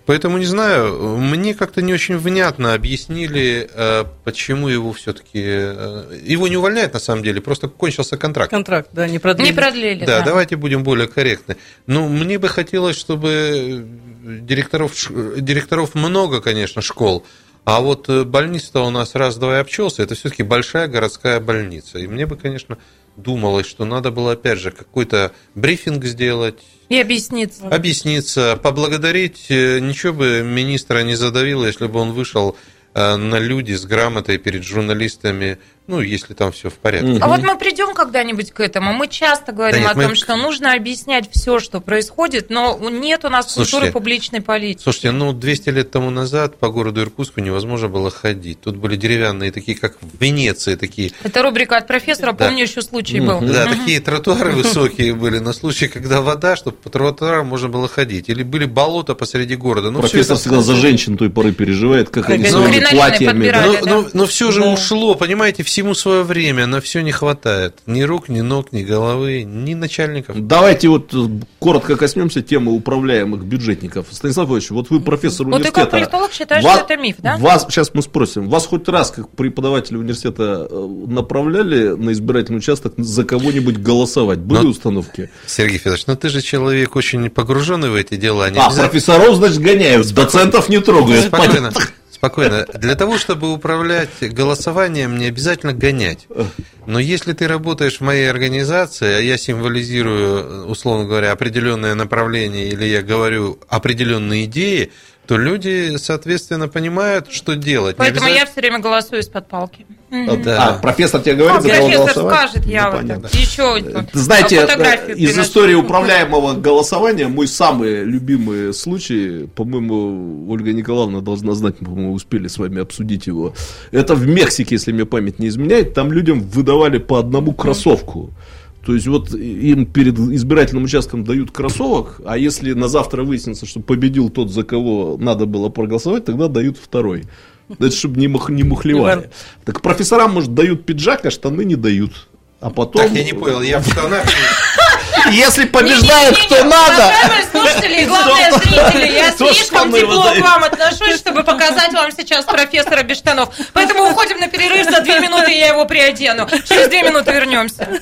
Поэтому не знаю, мне как-то не очень внятно объяснили, э, почему его все-таки его не увольняют на самом деле, просто кончился контракт. Контракт, да, не продлили. Не продлили, Да, да. давайте будем более корректны. Ну, мне бы хотелось, чтобы директоров, директоров много, конечно, школ, а вот э, больница-то у нас раз-два и обчелся, это все-таки большая городская больница. И мне бы, конечно, думалось, что надо было, опять же, какой-то брифинг сделать, И объясниться. объясниться, поблагодарить. Э, Ничего бы министра не задавило, если бы он вышел э, на люди с грамотой перед журналистами, ну, если там все в порядке. Мгм. А вот мы придем когда-нибудь к этому. Мы часто говорим Да нет, о мы- том, что нужно объяснять все, что происходит, но нет у нас культуры Слушайте, публичной политики. Слушайте, ну 200 лет тому назад по городу Иркутску невозможно было ходить. Тут были деревянные, такие как в Венеции, такие. Это рубрика от профессора, Да. помню, еще случай был. Да, Мгм. такие тротуары высокие были на случай, когда вода, чтобы по тротуарам можно было ходить. Или были болота посреди города. Ну, Профессор это- всегда за женщин той поры переживает, как они Опять своими платьями. Но, да. но- но все же Да. ушло, понимаете, всему свое время, на все не хватает. Ни рук, ни ног, ни головы, ни начальников. Давайте вот э, коротко коснемся темы управляемых бюджетников. Станислав Ильич, вот вы профессор Вот ты университета. как политолог считаешь, Вас- что это миф, да? Вас, сейчас мы спросим, вас хоть раз, как преподавателя университета, э, направляли на избирательный участок за кого-нибудь голосовать? Были Но- установки? Сергей Федорович, ну ты же человек очень погруженный в эти дела. Не А, обязательно- профессоров, значит, гоняют, доцентов не трогают. Спокойно, спокойно. Для того, чтобы управлять голосованием, не обязательно гонять. Но если ты работаешь в моей организации, а я символизирую, условно говоря, определенное направление, или я говорю определенные идеи, то люди, соответственно, понимают, что делать. Поэтому я обязательно- все время голосую из-под палки. А, Да. а, профессор тебе говорит, за кого Профессор голосовать? скажет, я Ну, вот понятно. еще Знаете, фотографию из приношу. истории управляемого голосования мой самый любимый случай, по-моему, Ольга Николаевна должна знать, мы, по-моему, успели с вами обсудить его. Это в Мексике, если мне память не изменяет, там людям выдавали по одному кроссовку. То есть вот им перед избирательным участком дают кроссовок, а если на завтра выяснится, что победил тот, за кого надо было проголосовать, тогда дают второй. Это чтобы не, мах, не мухлевали. Так профессорам, может, дают пиджак, а штаны не дают. А потом... Так, я не понял, я в штанах... Если побеждает кто надо, слушатели и главные То- зрители, я слишком тепло к вам отношусь, чтобы показать вам сейчас профессора без штанов. Поэтому уходим на перерыв, за две минуты я его приодену. Через две минуты вернемся.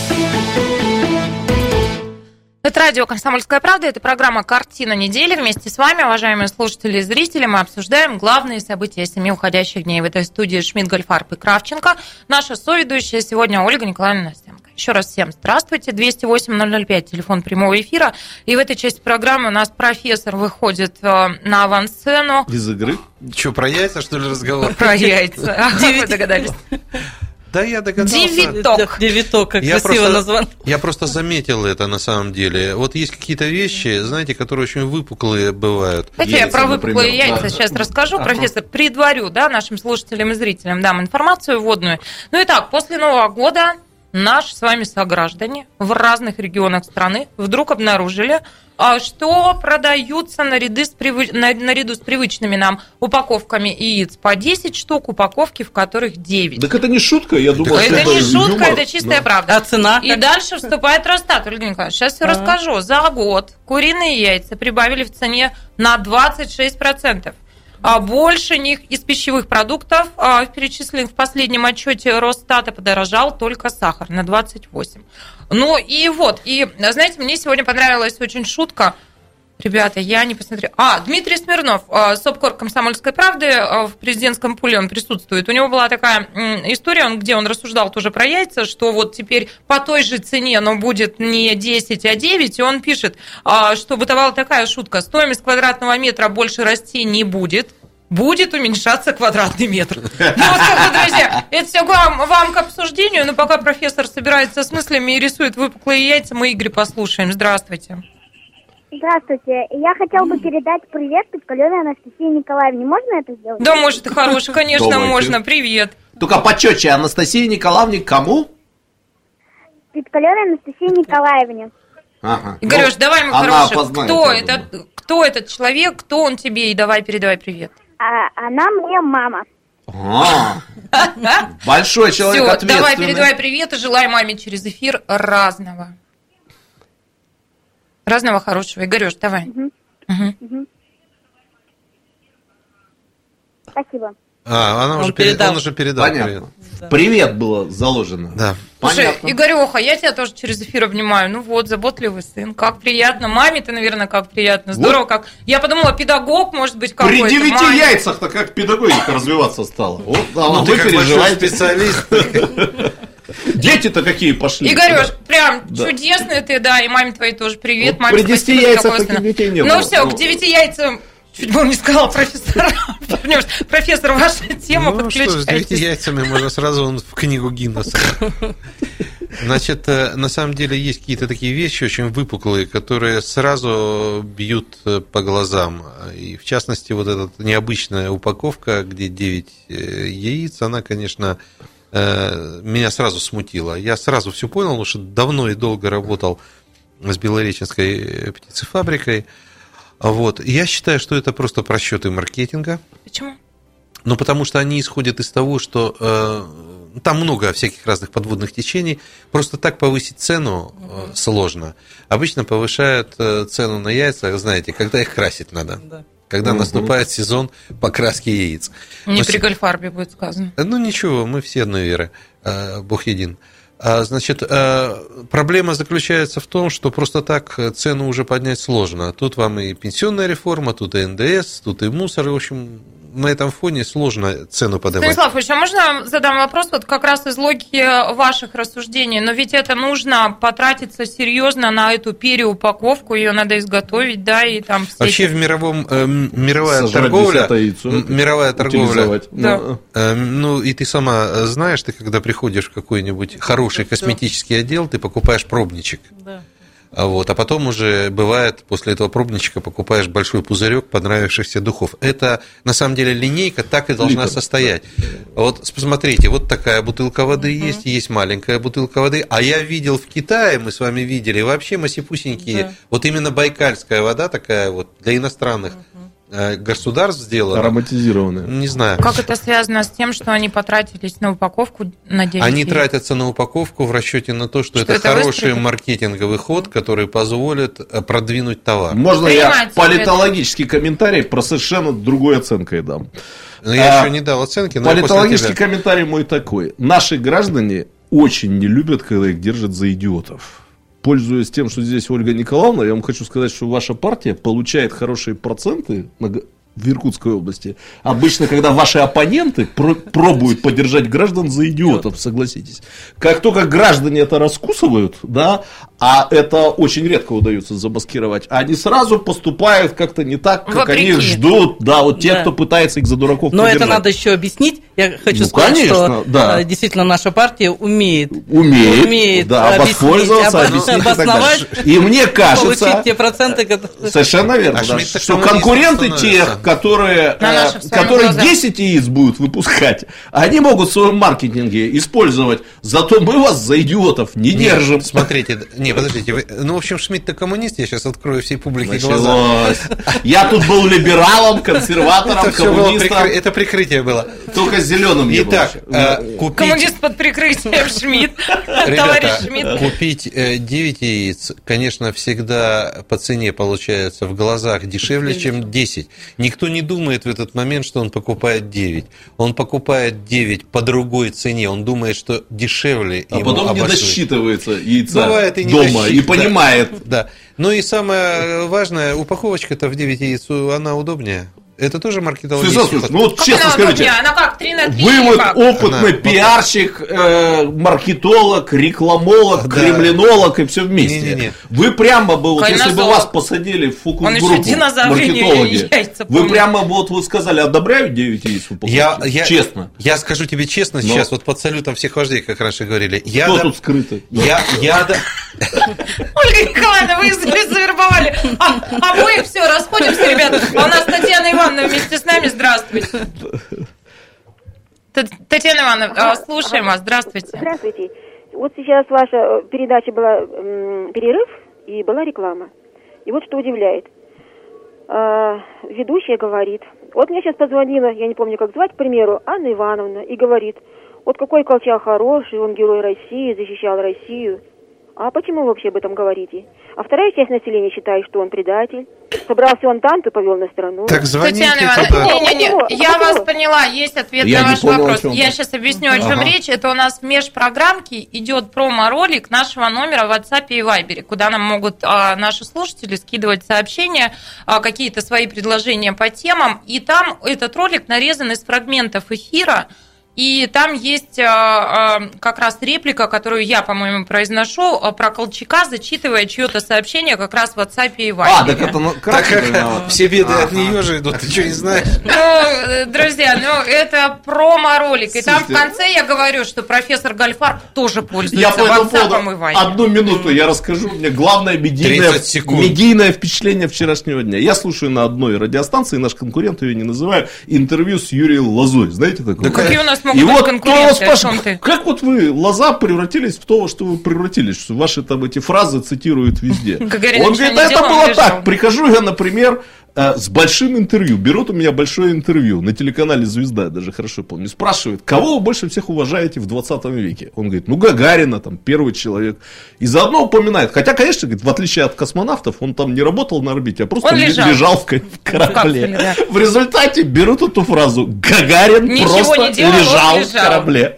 Это радио «Комсомольская правда», это программа «Картина недели». Вместе с вами, уважаемые слушатели и зрители, мы обсуждаем главные события семи уходящих дней. В этой студии Шмидт, Гольфарб и Кравченко. Наша соведущая сегодня Ольга Николаевна Настенко. Еще раз всем здравствуйте. 208-005, телефон прямого эфира. И в этой части программы у нас профессор выходит э, на авансцену. из игры. Что, про яйца, что ли, разговор? Про яйца. А, Вы догадались. Да, я догадался. Девяток. Девяток, как Я красиво просто- назван. Я просто заметил это на самом деле. Вот есть какие-то вещи, знаете, которые очень выпуклые бывают. Давайте я про выпуклые например, яйца да. сейчас расскажу, профессор. Предварю, да, нашим слушателям и зрителям дам информацию вводную. Ну и так, после Нового года наши с вами сограждане в разных регионах страны вдруг обнаружили, а, что продаются наряды с привы... на- наряду с привычными нам упаковками яиц по 10 штук, упаковки в которых 9. Так это не шутка, я думал, что это не шутка, юмор. это чистая Да. правда. А цена? И дальше вступает Росстат, Ольга Николаевна. Сейчас все Ага. расскажу. За год куриные яйца прибавили в цене на 26%. А больше них из пищевых продуктов, а, перечисленных в последнем отчете Росстата, подорожал только сахар на 28%. Ну и вот, и знаете, мне сегодня понравилась очень шутка. Ребята, я не посмотрела. А, Дмитрий Смирнов, а, СОПКОР «Комсомольской правды» а, в президентском пуле он присутствует. У него была такая история, он- где он рассуждал тоже про яйца, что вот теперь по той же цене, но будет не 10, а 9, и он пишет, а, что бытовала такая шутка, стоимость квадратного метра больше расти не будет, будет уменьшаться квадратный метр. Ну, сколько, друзья, это все вам, вам к обсуждению, но пока профессор собирается с мыслями и рисует выпуклые яйца, мы Игорь послушаем. Здравствуйте. Здравствуйте. Я хотел бы передать привет Пискалевой Анастасии Николаевне. Можно это сделать? Да, может, хороший, конечно, Давайте. можно. Привет. Только почетче, Анастасии Николаевне кому? Пискалевой Анастасии Николаевне. Ага. Игорёш, Ну, давай, она хороший, опознает, кто я этот, кто этот человек, кто он тебе, и давай передавай привет. А она мне мама. А, Большой человек Все, давай передавай привет и желай маме через эфир разного. Разного хорошего. Игорёш, давай. Мгм. Спасибо. А, она Он уже передал. передал. Он уже передал. Понятно. привет. Привет было заложено. Да. Слушай, Понятно. Игореха, я тебя тоже через эфир обнимаю. Ну вот, заботливый сын. Как приятно. Маме ты, наверное, как приятно. Здорово, как. Я подумала, педагог, может быть, При какой-то. девяти Маме. яйцах-то как педагогика развиваться стала. Вот, а Ну, вы ты как большой переживаете. специалист. Дети-то какие пошли. Игорёш, прям Да. чудесный ты, да, и маме твоей тоже привет. Вот Маме при 10 спасибо за яйцах таких детей не Ну было. все, Ну. к девяти яйцам Чуть было не сказала профессор. Профессор, ваша тема, Ну что, с девяти подключайтесь. яйцами можно сразу в книгу Гиннесса. Значит, э, на самом деле есть какие-то такие вещи очень выпуклые, которые сразу бьют э, по глазам. И в частности, вот эта необычная упаковка, где 9 яиц, она, конечно, э, меня сразу смутила. Я сразу все понял, потому что давно и долго работал с Белореченской э, птицефабрикой. Вот. Я считаю, что это просто просчеты маркетинга. Почему? Ну, потому что они исходят из того, что э, там много всяких разных подводных течений. Просто так повысить цену э, сложно. Обычно повышают э, цену на яйца, знаете, когда их красить надо. Да. Когда Мгм. наступает сезон покраски яиц. Не Но при с- Гольфарбе будет сказано. ну ничего, мы все одной веры, э, Бог един. А, Значит, э, проблема заключается в том, что просто так цену уже поднять сложно. Тут вам и пенсионная реформа, тут и НДС, тут и мусор. В общем, на этом фоне сложно цену поднимать. Станислав Ильич, а можно задам вопрос вот как раз из логики ваших рассуждений? Но ведь это нужно потратиться серьезно на эту переупаковку, ее надо изготовить, да, и там все Вообще эти- в мировом э, мировая Сожрать торговля, яйцо, мировая торговля. Да. Ну, э, ну и ты сама знаешь, ты когда приходишь в какой-нибудь хороший косметический отдел, ты покупаешь пробничек. Да. А вот, а потом уже бывает, после этого пробничка покупаешь большой пузырек понравившихся духов. Это на самом деле линейка так и должна Литр, состоять. Вот посмотрите, вот такая бутылка воды есть, есть маленькая бутылка воды. А я видел в Китае, мы с вами видели, вообще масипусенькие, Да. вот именно байкальская вода такая вот для иностранных э, государств сделана. Ароматизированные. Не знаю. Как это связано с тем, что они потратились на упаковку на 9 Они тратятся на упаковку в расчете на то, что, Что это, это хороший выстрелит? маркетинговый ход, который позволит э, продвинуть товар. Можно я Принимается политологический комментарий про совершенно другой оценкой дам? Но я А, еще не дал оценки, но я Политологический тебя. комментарий мой такой. Наши граждане очень не любят, когда их держат за идиотов. Пользуясь тем, что здесь Ольга Николаевна, я вам хочу сказать, что ваша партия получает хорошие проценты в Иркутской области. Обычно, когда ваши оппоненты про- пробуют поддержать граждан за идиотов, согласитесь. Как только граждане это раскусывают, да, а это очень редко удается замаскировать, они сразу поступают как-то не так, как Вопреки. они ждут. Да, вот те, Да. кто пытается их за дураков Но это поддержать. надо еще объяснить. Я хочу Ну, сказать, конечно, что да. э, действительно наша партия умеет, умеет, да, объяснить, воспользоваться, объяснить и так обосновать, далее. И мне кажется, получить те проценты, которые... совершенно верно, А да, что конкуренты тех, которые, На э, которые глазах. 10 яиц будут выпускать, они могут в своем маркетинге использовать. Зато мы вас за идиотов не держим. Нет, смотрите, не, подождите, вы- ну, в общем, Шмидт-то коммунист, я сейчас открою всей публике глаза. Началось. Я тут был либералом, консерватором, Это, коммунистом. прикры- это прикрытие было. Только зеленым не Итак, э, купить, Коммунист под прикрытием Шмидт. Товарищ ребята, Шмидт. купить э, 9 яиц, конечно, всегда по цене получается в глазах дешевле, чем 10. Никто не думает в этот момент, что он покупает 9. Он покупает 9 по другой цене. Он думает, что дешевле А потом не обошлось. досчитывается яйца Бывает и не дома досчит- и да. понимает. Да. Ну и самое важное, упаковочка-то в 9 яиц, она удобнее. Это тоже маркетологический Слушай, слушай, ну вот Как честно она скажите? Она как, 3 на 3 Вы вот как? опытный Она- пиарщик, э, маркетолог, рекламолог, Да. кремлинолог и все вместе. Не-не-не. Вы прямо бы, вот, если бы вас посадили в фокус-группу маркетологи, яйца вы прямо бы вот вы сказали, одобряю 9 яиц в упаковке? Я, я, Честно. Я скажу тебе честно Но- сейчас, вот под салютом всех вождей, как раньше говорили. Я Что да- тут скрыто? Я, я, да- Ольга Николаевна, вы за- завербовали. А, обоих все, расходимся, ребята. А у нас Татьяна Ивановна вместе с нами. Здравствуйте. Татьяна Ивановна, а, слушаем вас. Здравствуйте. Здравствуйте. Вот сейчас ваша э, передача была перерыв и была реклама. И вот что удивляет. А, ведущая говорит, вот мне сейчас позвонила, я не помню, как звать, к примеру, Анна Ивановна, и говорит, вот какой Колчак хороший, он герой России, защищал Россию. А почему вы вообще об этом говорите? А вторая часть населения считает, что он предатель. Собрался он танк и повел на страну. Так звоните Татьяна туда. Ивановна, не-не-не, Почему? я Почему? вас поняла, есть ответ Я на не ваш понял, вопрос. Я сейчас объясню, о чем Ага. речь. Это у нас в межпрограммке идет промо-ролик нашего номера в WhatsApp и Viber, куда нам могут а, наши слушатели скидывать сообщения, а, какие-то свои предложения по темам. И там этот ролик нарезан из фрагментов эфира, и там есть а, а, как раз реплика, которую я, по-моему, произношу а, про Колчака, зачитывая чье-то сообщение как раз в WhatsApp и Viber. А, так это ну, Так как все беды от нее же идут, ты что не знаешь? Ну, э, друзья, ну это промо-ролик. И там в конце я говорю, что профессор Гальфар тоже Я пользуется по этому WhatsApp и Viber. одну минуту я расскажу. Мне главное медийное, 30 секунд. медийное впечатление вчерашнего дня. Я слушаю на одной радиостанции, наш конкурент ее не называю, интервью с Юрием Лозой. Знаете такое? Какие у нас И вот кто О спрашивает, как вот вы, Лоза, превратились в то, во что вы превратились, что ваши там эти фразы цитируют везде. Он говорит, это было лежал». так. Прихожу я, например, э, с большим интервью. Берут у меня большое интервью на телеканале «Звезда», я даже хорошо помню. Спрашивают, кого вы больше всех уважаете в 20 веке? Он говорит, ну, Гагарина, там, первый человек. И заодно упоминает, хотя, конечно, говорит, в отличие от космонавтов, он там не работал на орбите, а просто Он лежал. лежал в, ка- в корабле. капсуле, да. В результате берут эту фразу «Гагарин Ничего просто делал, он лежал в лежал». корабле».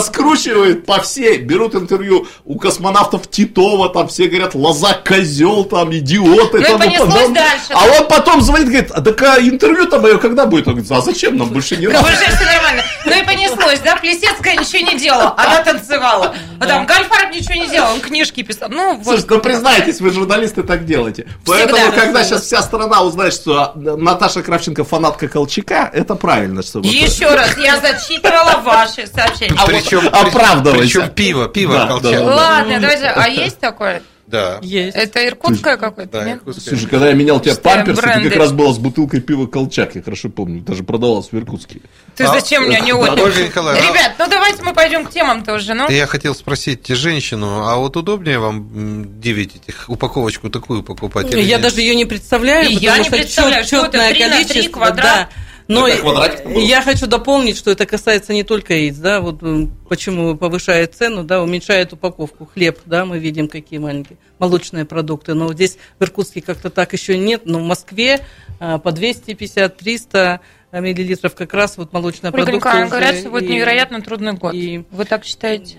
Раскручивают по всей, берут интервью у космонавтов Титова, там все говорят, лоза козел, там идиоты. Ну и там, понеслось потом- дальше, А он потом звонит, говорит, а так а интервью-то мое когда будет? Он говорит, а зачем нам больше не Да надо? уже все нормально. Ну и понеслось, да? Плесецкая ничего не делала, она танцевала. А там Гальфарб ничего не делал, он книжки писал. Ну, вот. Слушайте, ну признайтесь, вы журналисты так делаете. Поэтому, Всегда. когда сейчас вся страна узнает, что Наташа Кравченко фанатка Колчака, это правильно, что вот- Еще раз, я зачитывала ваши сообщения. А Причем, вот оправдывайся. Причем пиво, пиво Да, Колчак. да, да. Ладно, давайте. А есть такое? Да. Есть. Это иркутское какое-то, Да, нет? иркутское. Слушай, когда я менял тебе Читаем памперсы, ты бренды. как раз была с бутылкой пива Колчак, я хорошо помню, даже продавалась в Иркутске. Ты А, зачем меня не Николаевна, Ребят, ну давайте мы пойдем к темам тоже, ну. Я хотел спросить женщину, а вот удобнее вам м, 9 этих упаковочку такую покупать? Я даже ее не представляю, И потому я не представляю, что это, четное три на три количество, квадрат? да. Но был? я хочу дополнить, что это касается не только яиц, да, вот почему повышает цену, да, уменьшает упаковку. Хлеб, да, мы видим, какие маленькие молочные продукты, но вот здесь в Иркутске как-то так еще нет, но в Москве а, по 250-300 миллилитров как раз вот молочная Ольга уже говорят, сегодня и- невероятно трудный год. и- Вы так считаете?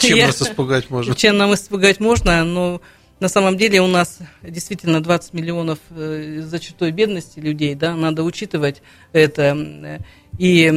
Чем нас испугать можно? Чем нам испугать можно, но на самом деле у нас действительно 20 миллионов э, зачатой бедности людей, да, надо учитывать это. И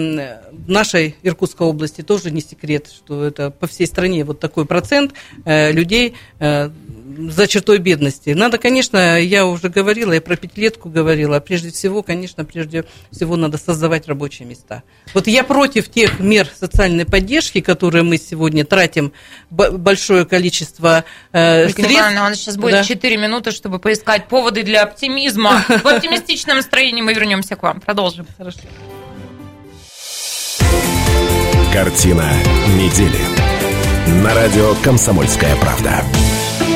в нашей Иркутской области тоже не секрет, что это по всей стране вот такой процент э, людей э, за чертой бедности. Надо, конечно, я уже говорила, я про пятилетку говорила, прежде всего, конечно, прежде всего надо создавать рабочие места. Вот я против тех мер социальной поддержки, которые мы сегодня тратим большое количество э, средств. Ивановна, у нас сейчас будет да. 4 минуты, чтобы поискать поводы для оптимизма. В оптимистичном настроении мы вернемся к вам. Продолжим. Хорошо. Картина недели. На радио «Комсомольская правда».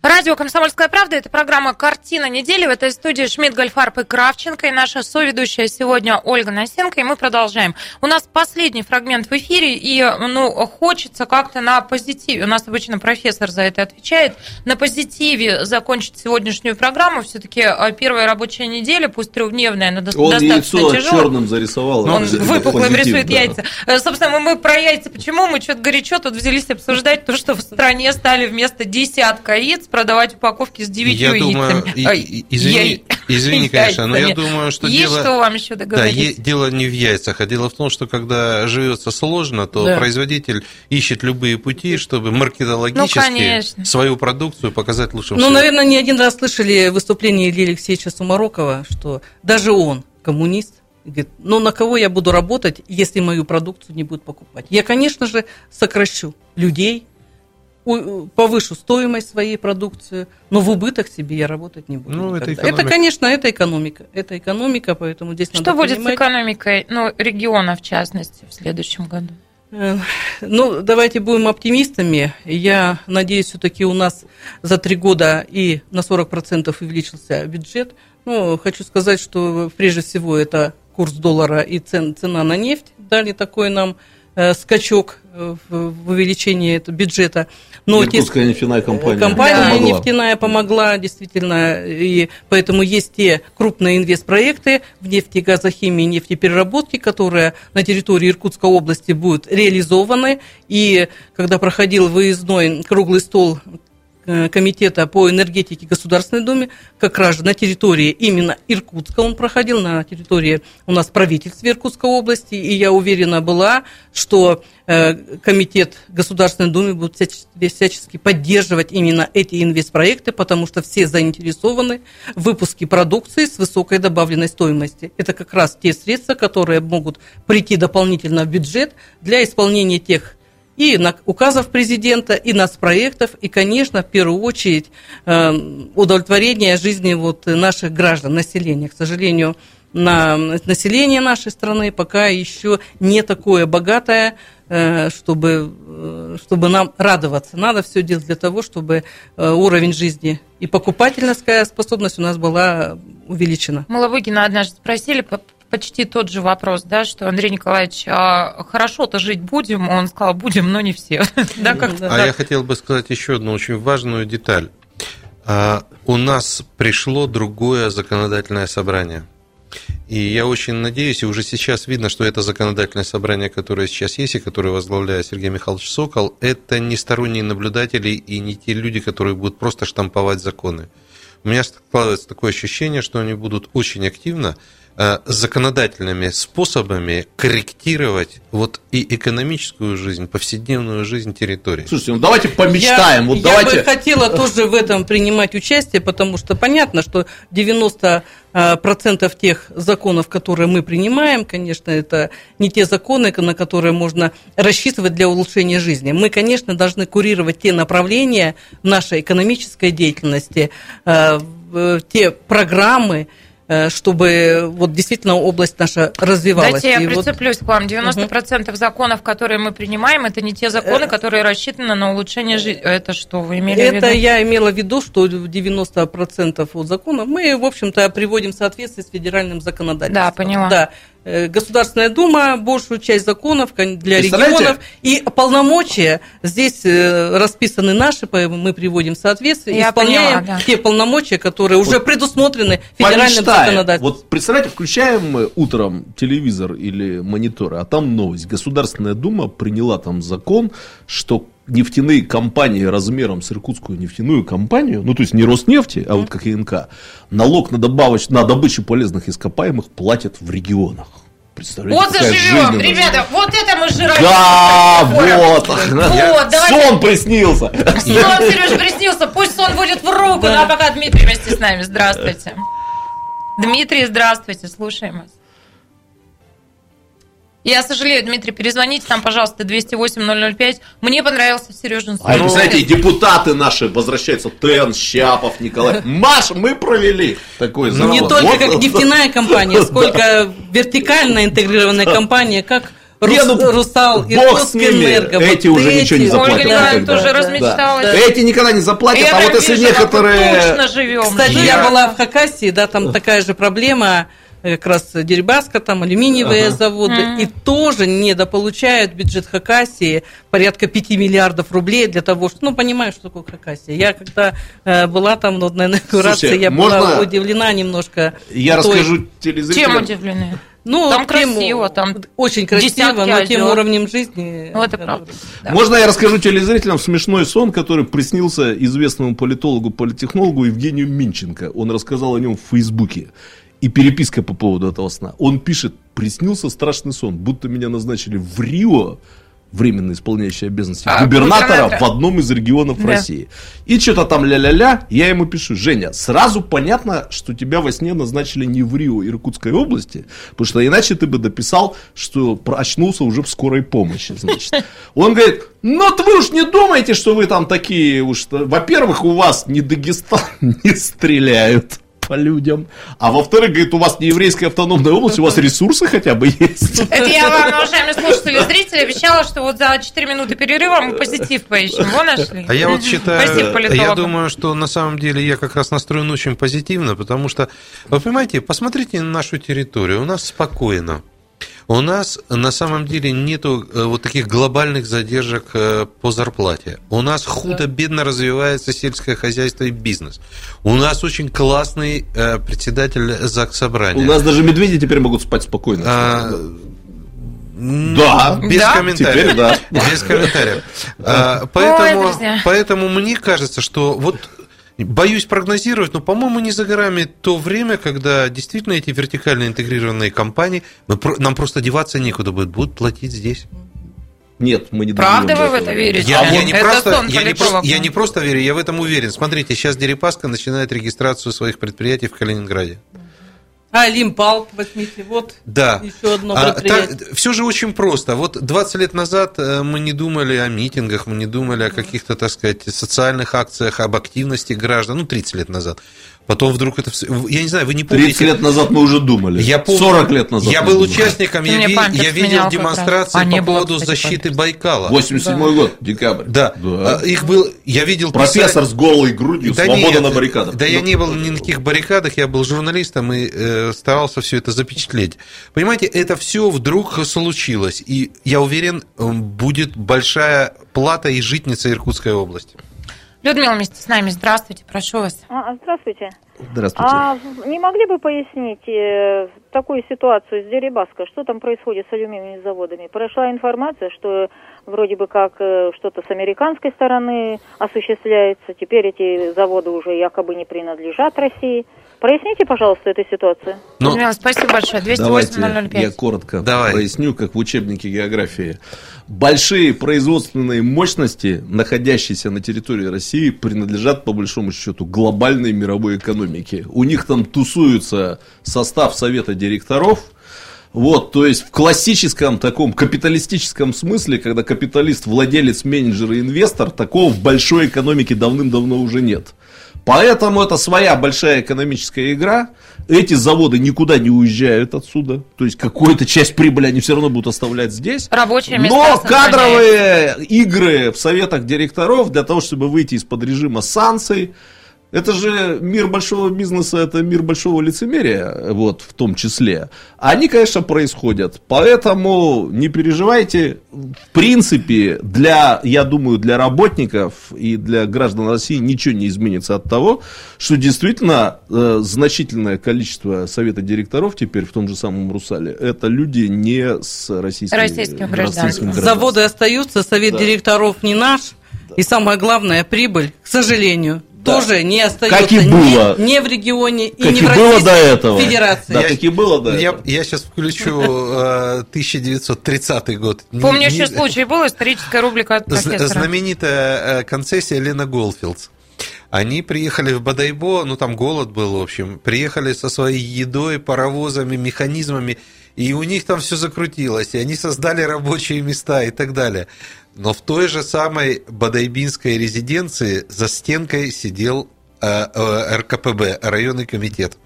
Радио «Комсомольская правда» – это программа «Картина недели». В этой студии Шмидт, Гольфарб и Кравченко. И наша соведущая сегодня Ольга Насенко. И мы продолжаем. У нас последний фрагмент в эфире. И ну, хочется как-то на позитиве. У нас обычно профессор за это отвечает. На позитиве закончить сегодняшнюю программу. Все-таки а, первая рабочая неделя, пусть трехдневная, но Он достаточно тяжелая. черным зарисовал. Он выпуклым рисует да. яйца. Э, собственно, мы про яйца. Почему мы что-то горячо тут взялись обсуждать то, что в стране стали вместо десятка яиц продавать упаковки с девятью я думаю, и, извини, извини, конечно, но я думаю, что Есть дело... что вам еще договорить? Да, дело не в яйцах, а дело в том, что когда живется сложно, то да. производитель ищет любые пути, чтобы маркетологически ну, свою продукцию показать лучшим Ну, наверное, не один раз слышали выступление Ильи Алексеевича Сумарокова, что даже он, коммунист, говорит, ну на кого я буду работать, если мою продукцию не будут покупать? Я, конечно же, сокращу людей, повышу стоимость своей продукции, но в убыток себе я работать не буду. Ну, это, это, конечно, это экономика. Это экономика, поэтому здесь Что надо будет понимать... с экономикой ну, региона, в частности, в следующем году? Э, ну, давайте будем оптимистами. Я надеюсь, все-таки у нас за три года и на 40% увеличился бюджет. Ну, хочу сказать, что прежде всего это курс доллара и цен, цена на нефть дали такой нам скачок э, в увеличении этого бюджета. Но Иркутская те, нефтяная компания. Компания да. помогла. нефтяная помогла, действительно, и поэтому есть те крупные инвестпроекты в нефти, газохимии, нефтепереработке, которые на территории Иркутской области будут реализованы. И когда проходил выездной круглый стол Э, комитета по энергетике Государственной Думе, как раз на территории именно Иркутска он проходил, на территории у нас правительства Иркутской области, и я уверена была, что э, комитет Государственной Думы будет всячески поддерживать именно эти инвестпроекты, потому что все заинтересованы в выпуске продукции с высокой добавленной стоимостью. Это как раз те средства, которые могут прийти дополнительно в бюджет для исполнения тех и на указов президента, и нацпроектов, и, конечно, в первую очередь э, удовлетворение жизни вот наших граждан, населения. К сожалению, на население нашей страны пока еще не такое богатое, э, чтобы, э, чтобы нам радоваться. Надо все делать для того, чтобы уровень жизни и покупательская способность у нас была увеличена. Маловыгина однажды спросили почти тот же вопрос, да, что Андрей Николаевич, а хорошо-то жить будем? Он сказал, будем, но не все. да, как-то а я хотел бы сказать еще одну очень важную деталь. А, у нас пришло другое законодательное собрание. И я очень надеюсь, и уже сейчас видно, что это законодательное собрание, которое сейчас есть, и которое возглавляет Сергей Михайлович Сокол, это не сторонние наблюдатели и не те люди, которые будут просто штамповать законы. У меня складывается такое ощущение, что они будут очень активно законодательными способами корректировать вот и экономическую жизнь, повседневную жизнь территории. Слушайте, ну давайте помечтаем. Я, вот я давайте... бы хотела тоже в этом принимать участие, потому что понятно, что 90 э, процентов тех законов, которые мы принимаем, конечно, это не те законы, на которые можно рассчитывать для улучшения жизни. Мы, конечно, должны курировать те направления нашей экономической деятельности, э, те программы, Э, чтобы вот действительно область наша развивалась. Дайте я и прицеплюсь вот... к вам. 90% угу. законов, которые мы принимаем, это не те законы, э, которые рассчитаны на улучшение жизни. Это что вы имели это в виду? Это я имела в виду, что 90% от законов мы, в общем-то, приводим в соответствие с федеральным законодательством. Да, поняла. Да. Э, Государственная Дума большую часть законов для регионов и полномочия здесь э, расписаны наши, мы приводим соответствие, Я исполняем поняла, да. те полномочия, которые вот уже предусмотрены федеральным помечтаем. законодательством. Вот представляете, включаем мы утром телевизор или монитор, а там новость. Государственная Дума приняла там закон, что нефтяные компании размером с иркутскую нефтяную компанию, ну то есть не Роснефти, а вот как ИНК, налог на, добавоч... на добычу полезных ископаемых платят в регионах. Представляете, Вот какая заживем, ребята, вот это мы жироем. Да, вот. Вот, давайте. Сон приснился. Сон, Сереж, приснился, пусть сон будет в руку. Ну а пока Дмитрий вместе с нами. Здравствуйте. Дмитрий, здравствуйте, слушаем вас. Я сожалею, Дмитрий, перезвоните нам, пожалуйста, 208-005. Мне понравился Сережин. А это, представляете, депутаты наши возвращаются, Тен, Щапов, Николай. Маш, мы провели такой Ну, не завод. только Вот- как нефтяная компания, сколько вертикально интегрированная компания, как Не, Рус- ну, Русал, бог с ними. Иркутскэнерго. Эти Вот уже ничего не эти- заплатят Ольга никогда. тоже размечталась. Да. Эти никогда не заплатят, Я а вот если некоторые... точно живем. Кстати, Да. я была в Хакасии, да, там такая же проблема, как раз Дерибаска, там алюминиевые Ага. заводы, Мгм. и тоже недополучают бюджет Хакасии порядка 5 миллиардов рублей для того, что, ну, понимаю, что такое Хакасия. Я когда э, была там ну, на инаугурации, я можно была удивлена немножко. Я той- расскажу Чем телезрителям. удивлены? Ну, Там тем- красиво, там очень красиво, но тем озер. уровнем жизни. Ну, это правда. Да. Можно я расскажу телезрителям смешной сон, который приснился известному политологу, политехнологу Евгению Минченко. Он рассказал о нем в Фейсбуке. И переписка по поводу этого сна. Он пишет, приснился страшный сон, будто меня назначили в Рио, временно исполняющий обязанности А, губернатора губернатора. в одном из регионов Да. России. И что-то там ля-ля-ля, я ему пишу, Женя, сразу понятно, что тебя во сне назначили не в Рио Иркутской области, потому что иначе ты бы дописал, что очнулся уже в скорой помощи, значит. Он говорит, ну вы уж не думайте, что вы там такие уж, во-первых, у вас не Дагестан не стреляют по людям, а во-вторых, говорит, у вас не еврейская автономная область, у вас ресурсы хотя бы есть. Это я вам, уважаемые слушатели, зрители, обещала, что вот за 4 минуты перерыва мы позитив поищем. Во нашли. А я вот считаю, Спасибо, я думаю, что на самом деле я как раз настроен очень позитивно, потому что, вы понимаете, посмотрите на нашу территорию, у нас спокойно. У нас на самом деле нету э, вот таких глобальных задержек э, по зарплате. У нас худо-бедно развивается сельское хозяйство и бизнес. У нас очень классный э, председатель ЗАГС Собрания. У нас даже медведи теперь могут спать спокойно. А, Да. без Да? комментариев. Теперь да. Без комментариев. А, Поэтому, поэтому мне кажется, что вот боюсь прогнозировать, но, по-моему, не за горами то время, когда действительно эти вертикально интегрированные компании, мы нам просто деваться некуда будет, будут платить здесь. Нет, мы не Правда вы в это верите? Я, А я не это просто, я, не я не просто верю, я в этом уверен. Смотрите, сейчас Дерипаска начинает регистрацию своих предприятий в Калининграде. А, Лимпал, возьмите, вот Да. еще одно А, предприятие. все же очень просто. Вот 20 лет назад э, мы не думали о митингах, мы не думали о каких-то, так сказать, социальных акциях, об активности граждан. Ну, 30 лет назад. Потом вдруг это... всё- Я не знаю, вы не 30 помните... лет назад мы уже думали. Я помню, 40 лет назад. Я был думали. участником, я, ви- я видел демонстрации А, по было, поводу кстати, защиты памперс. Байкала. 87 год, декабрь. Да. Да. А, Их был... Я видел... Профессор писать- с голой грудью, Да свобода нет, на баррикадах. Да я Ну, не был ни на каких баррикадах, я был журналистом и э, старался все это запечатлеть. Понимаете, это все вдруг случилось, и я уверен, э, будет большая плата и житница Иркутской области. Людмила вместе с нами, здравствуйте, прошу вас. А, здравствуйте. Здравствуйте. А не могли бы пояснить э, такую ситуацию с Дерибаской? Что там происходит с алюминиевыми заводами? Прошла информация, что вроде бы как э, что-то с американской стороны осуществляется. Теперь эти заводы уже якобы не принадлежат России. Проясните, пожалуйста, эту ситуацию. Ну, Людмила, спасибо большое. Давайте 208-005. я коротко Давай. поясню, как в учебнике географии. Большие производственные мощности, находящиеся на территории России, принадлежат, по большому счету, глобальной мировой экономике. У них там тусуется состав совета директоров, вот, то есть в классическом таком капиталистическом смысле, когда капиталист, владелец, менеджер и инвестор, такого в большой экономике давным-давно уже нет. Поэтому это своя большая экономическая игра. Эти заводы никуда не уезжают отсюда. То есть какую-то часть прибыли они все равно будут оставлять здесь. Рабочие места Но кадровые игры в советах директоров для того, чтобы выйти из-под режима санкций, это же мир большого бизнеса, это мир большого лицемерия, вот, в том числе. Они, конечно, происходят. Поэтому не переживайте. В принципе, для, я думаю, для работников и для граждан России ничего не изменится от того, что действительно э, значительное количество совета директоров теперь в том же самом Русале, это люди не с российским, Российским гражданством. Заводы остаются, совет Да. директоров не наш. И самое главное, прибыль, к сожалению, тоже не остается Как и было. Ни, ни в регионе и Как не и в было Российской до этого. Федерации. Да, как и было до Я, этого. я сейчас включу э, 1930 год. Не- Помнящий не- случай был, историческая рубрика от профессора. Знаменитая э, концессия Лена Голфилдс. Они приехали в Бадайбо, ну там голод был, в общем, приехали со своей едой, паровозами, механизмами, и у них там все закрутилось, и они создали рабочие места и так далее. Но в той же самой Бадайбинской резиденции за стенкой сидел э, э, РКПБ, районный комитет.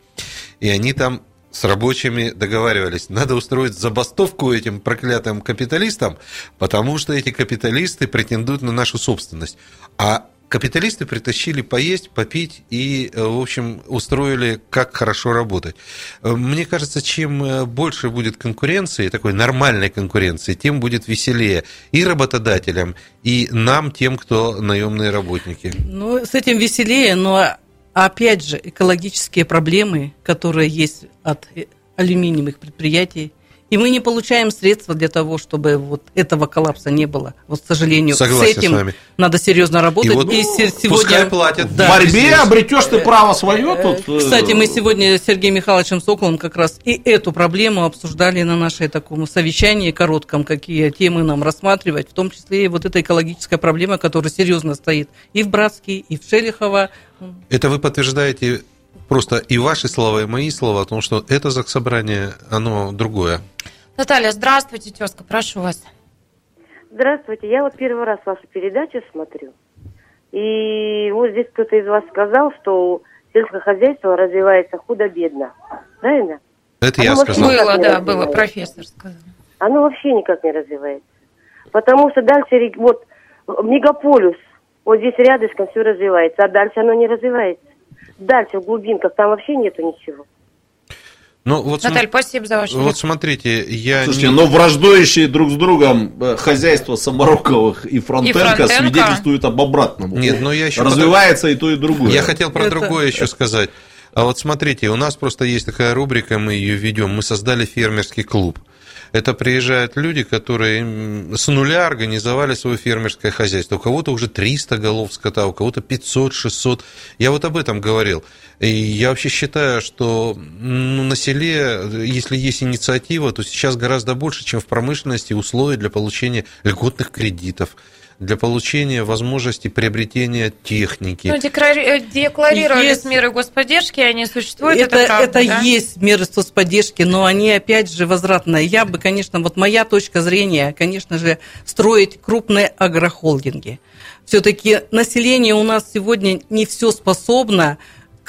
И они там с рабочими договаривались. Надо устроить забастовку этим проклятым капиталистам, потому что эти капиталисты претендуют на нашу собственность. А капиталисты притащили поесть, попить и, э, в общем, устроили, как хорошо работать. Э, Мне кажется, чем э, больше будет конкуренции, такой нормальной конкуренции, тем будет веселее и работодателям, и нам, тем, кто наемные работники. Ну, с этим веселее, но опять же экологические проблемы, которые есть от алюминиевых предприятий, и мы не получаем средства для того, чтобы вот этого коллапса не было. Вот, к сожалению, Согласен с этим с вами. надо серьезно работать. И вот се- пускай платят. В Да. борьбе обретешь ты право свое тут. э, Кстати, мы сегодня с Сергеем Михайловичем Соколом как раз и эту проблему обсуждали на нашей таком совещании коротком, какие темы нам рассматривать, в том числе и вот эта экологическая проблема, которая серьезно стоит и в Братске, и в Шелихово. Это вы подтверждаете просто и ваши слова, и мои слова о том, что это заксобрание, оно другое. Наталья, здравствуйте, тезка, прошу вас. Здравствуйте, я вот первый раз вашу передачу смотрю. И вот здесь кто-то из вас сказал, что сельское хозяйство развивается худо-бедно. Правильно? Это я Оно вообще сказал. Было, да, было, профессор сказал. Оно вообще никак не развивается. Потому что дальше, вот, мегаполис, вот здесь рядышком все развивается, а дальше оно не развивается. Дальше, в глубинках, там вообще нету ничего. Ну, вот, Наталья, спасибо за ваш вот смотрите, я... Слушайте, не- но враждующие друг с другом э, хозяйства Самароковых и Фронтенко, Фронтенко. свидетельствуют об обратном. Нет, но я еще... Развивается и то, и другое. Я хотел про Это- другое еще сказать. А вот смотрите, у нас просто есть такая рубрика, мы ее ведем, мы создали фермерский клуб. Это приезжают люди, которые с нуля организовали свое фермерское хозяйство. У кого-то уже 300 голов скота, у кого-то 500, 600. Я вот об этом говорил. И я вообще считаю, что ну, на селе, если есть инициатива, то сейчас гораздо больше, чем в промышленности, условий для получения льготных кредитов, для получения возможности приобретения техники. Ну, э, декларировали Есть- меры господдержки, они существуют, это, это, правда, это да? есть меры соцподдержки, но они опять же возвратные. Я бы, конечно, вот моя точка зрения, конечно же, строить крупные агрохолдинги. Все-таки население у нас сегодня не все способно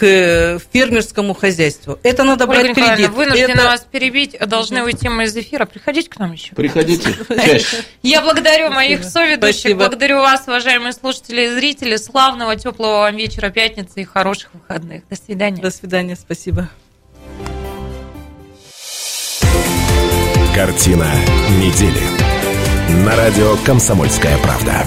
к фермерскому хозяйству. Это надо Ольга брать кредит. вынуждена Это- вас перебить, должны уйти мы из эфира. Приходите к нам еще. Приходите чаще. Я благодарю моих соведущих, благодарю вас, уважаемые слушатели и зрители. Славного, теплого вам вечера пятницы и хороших выходных. До свидания. До свидания, спасибо. Картина недели. На радио «Комсомольская правда».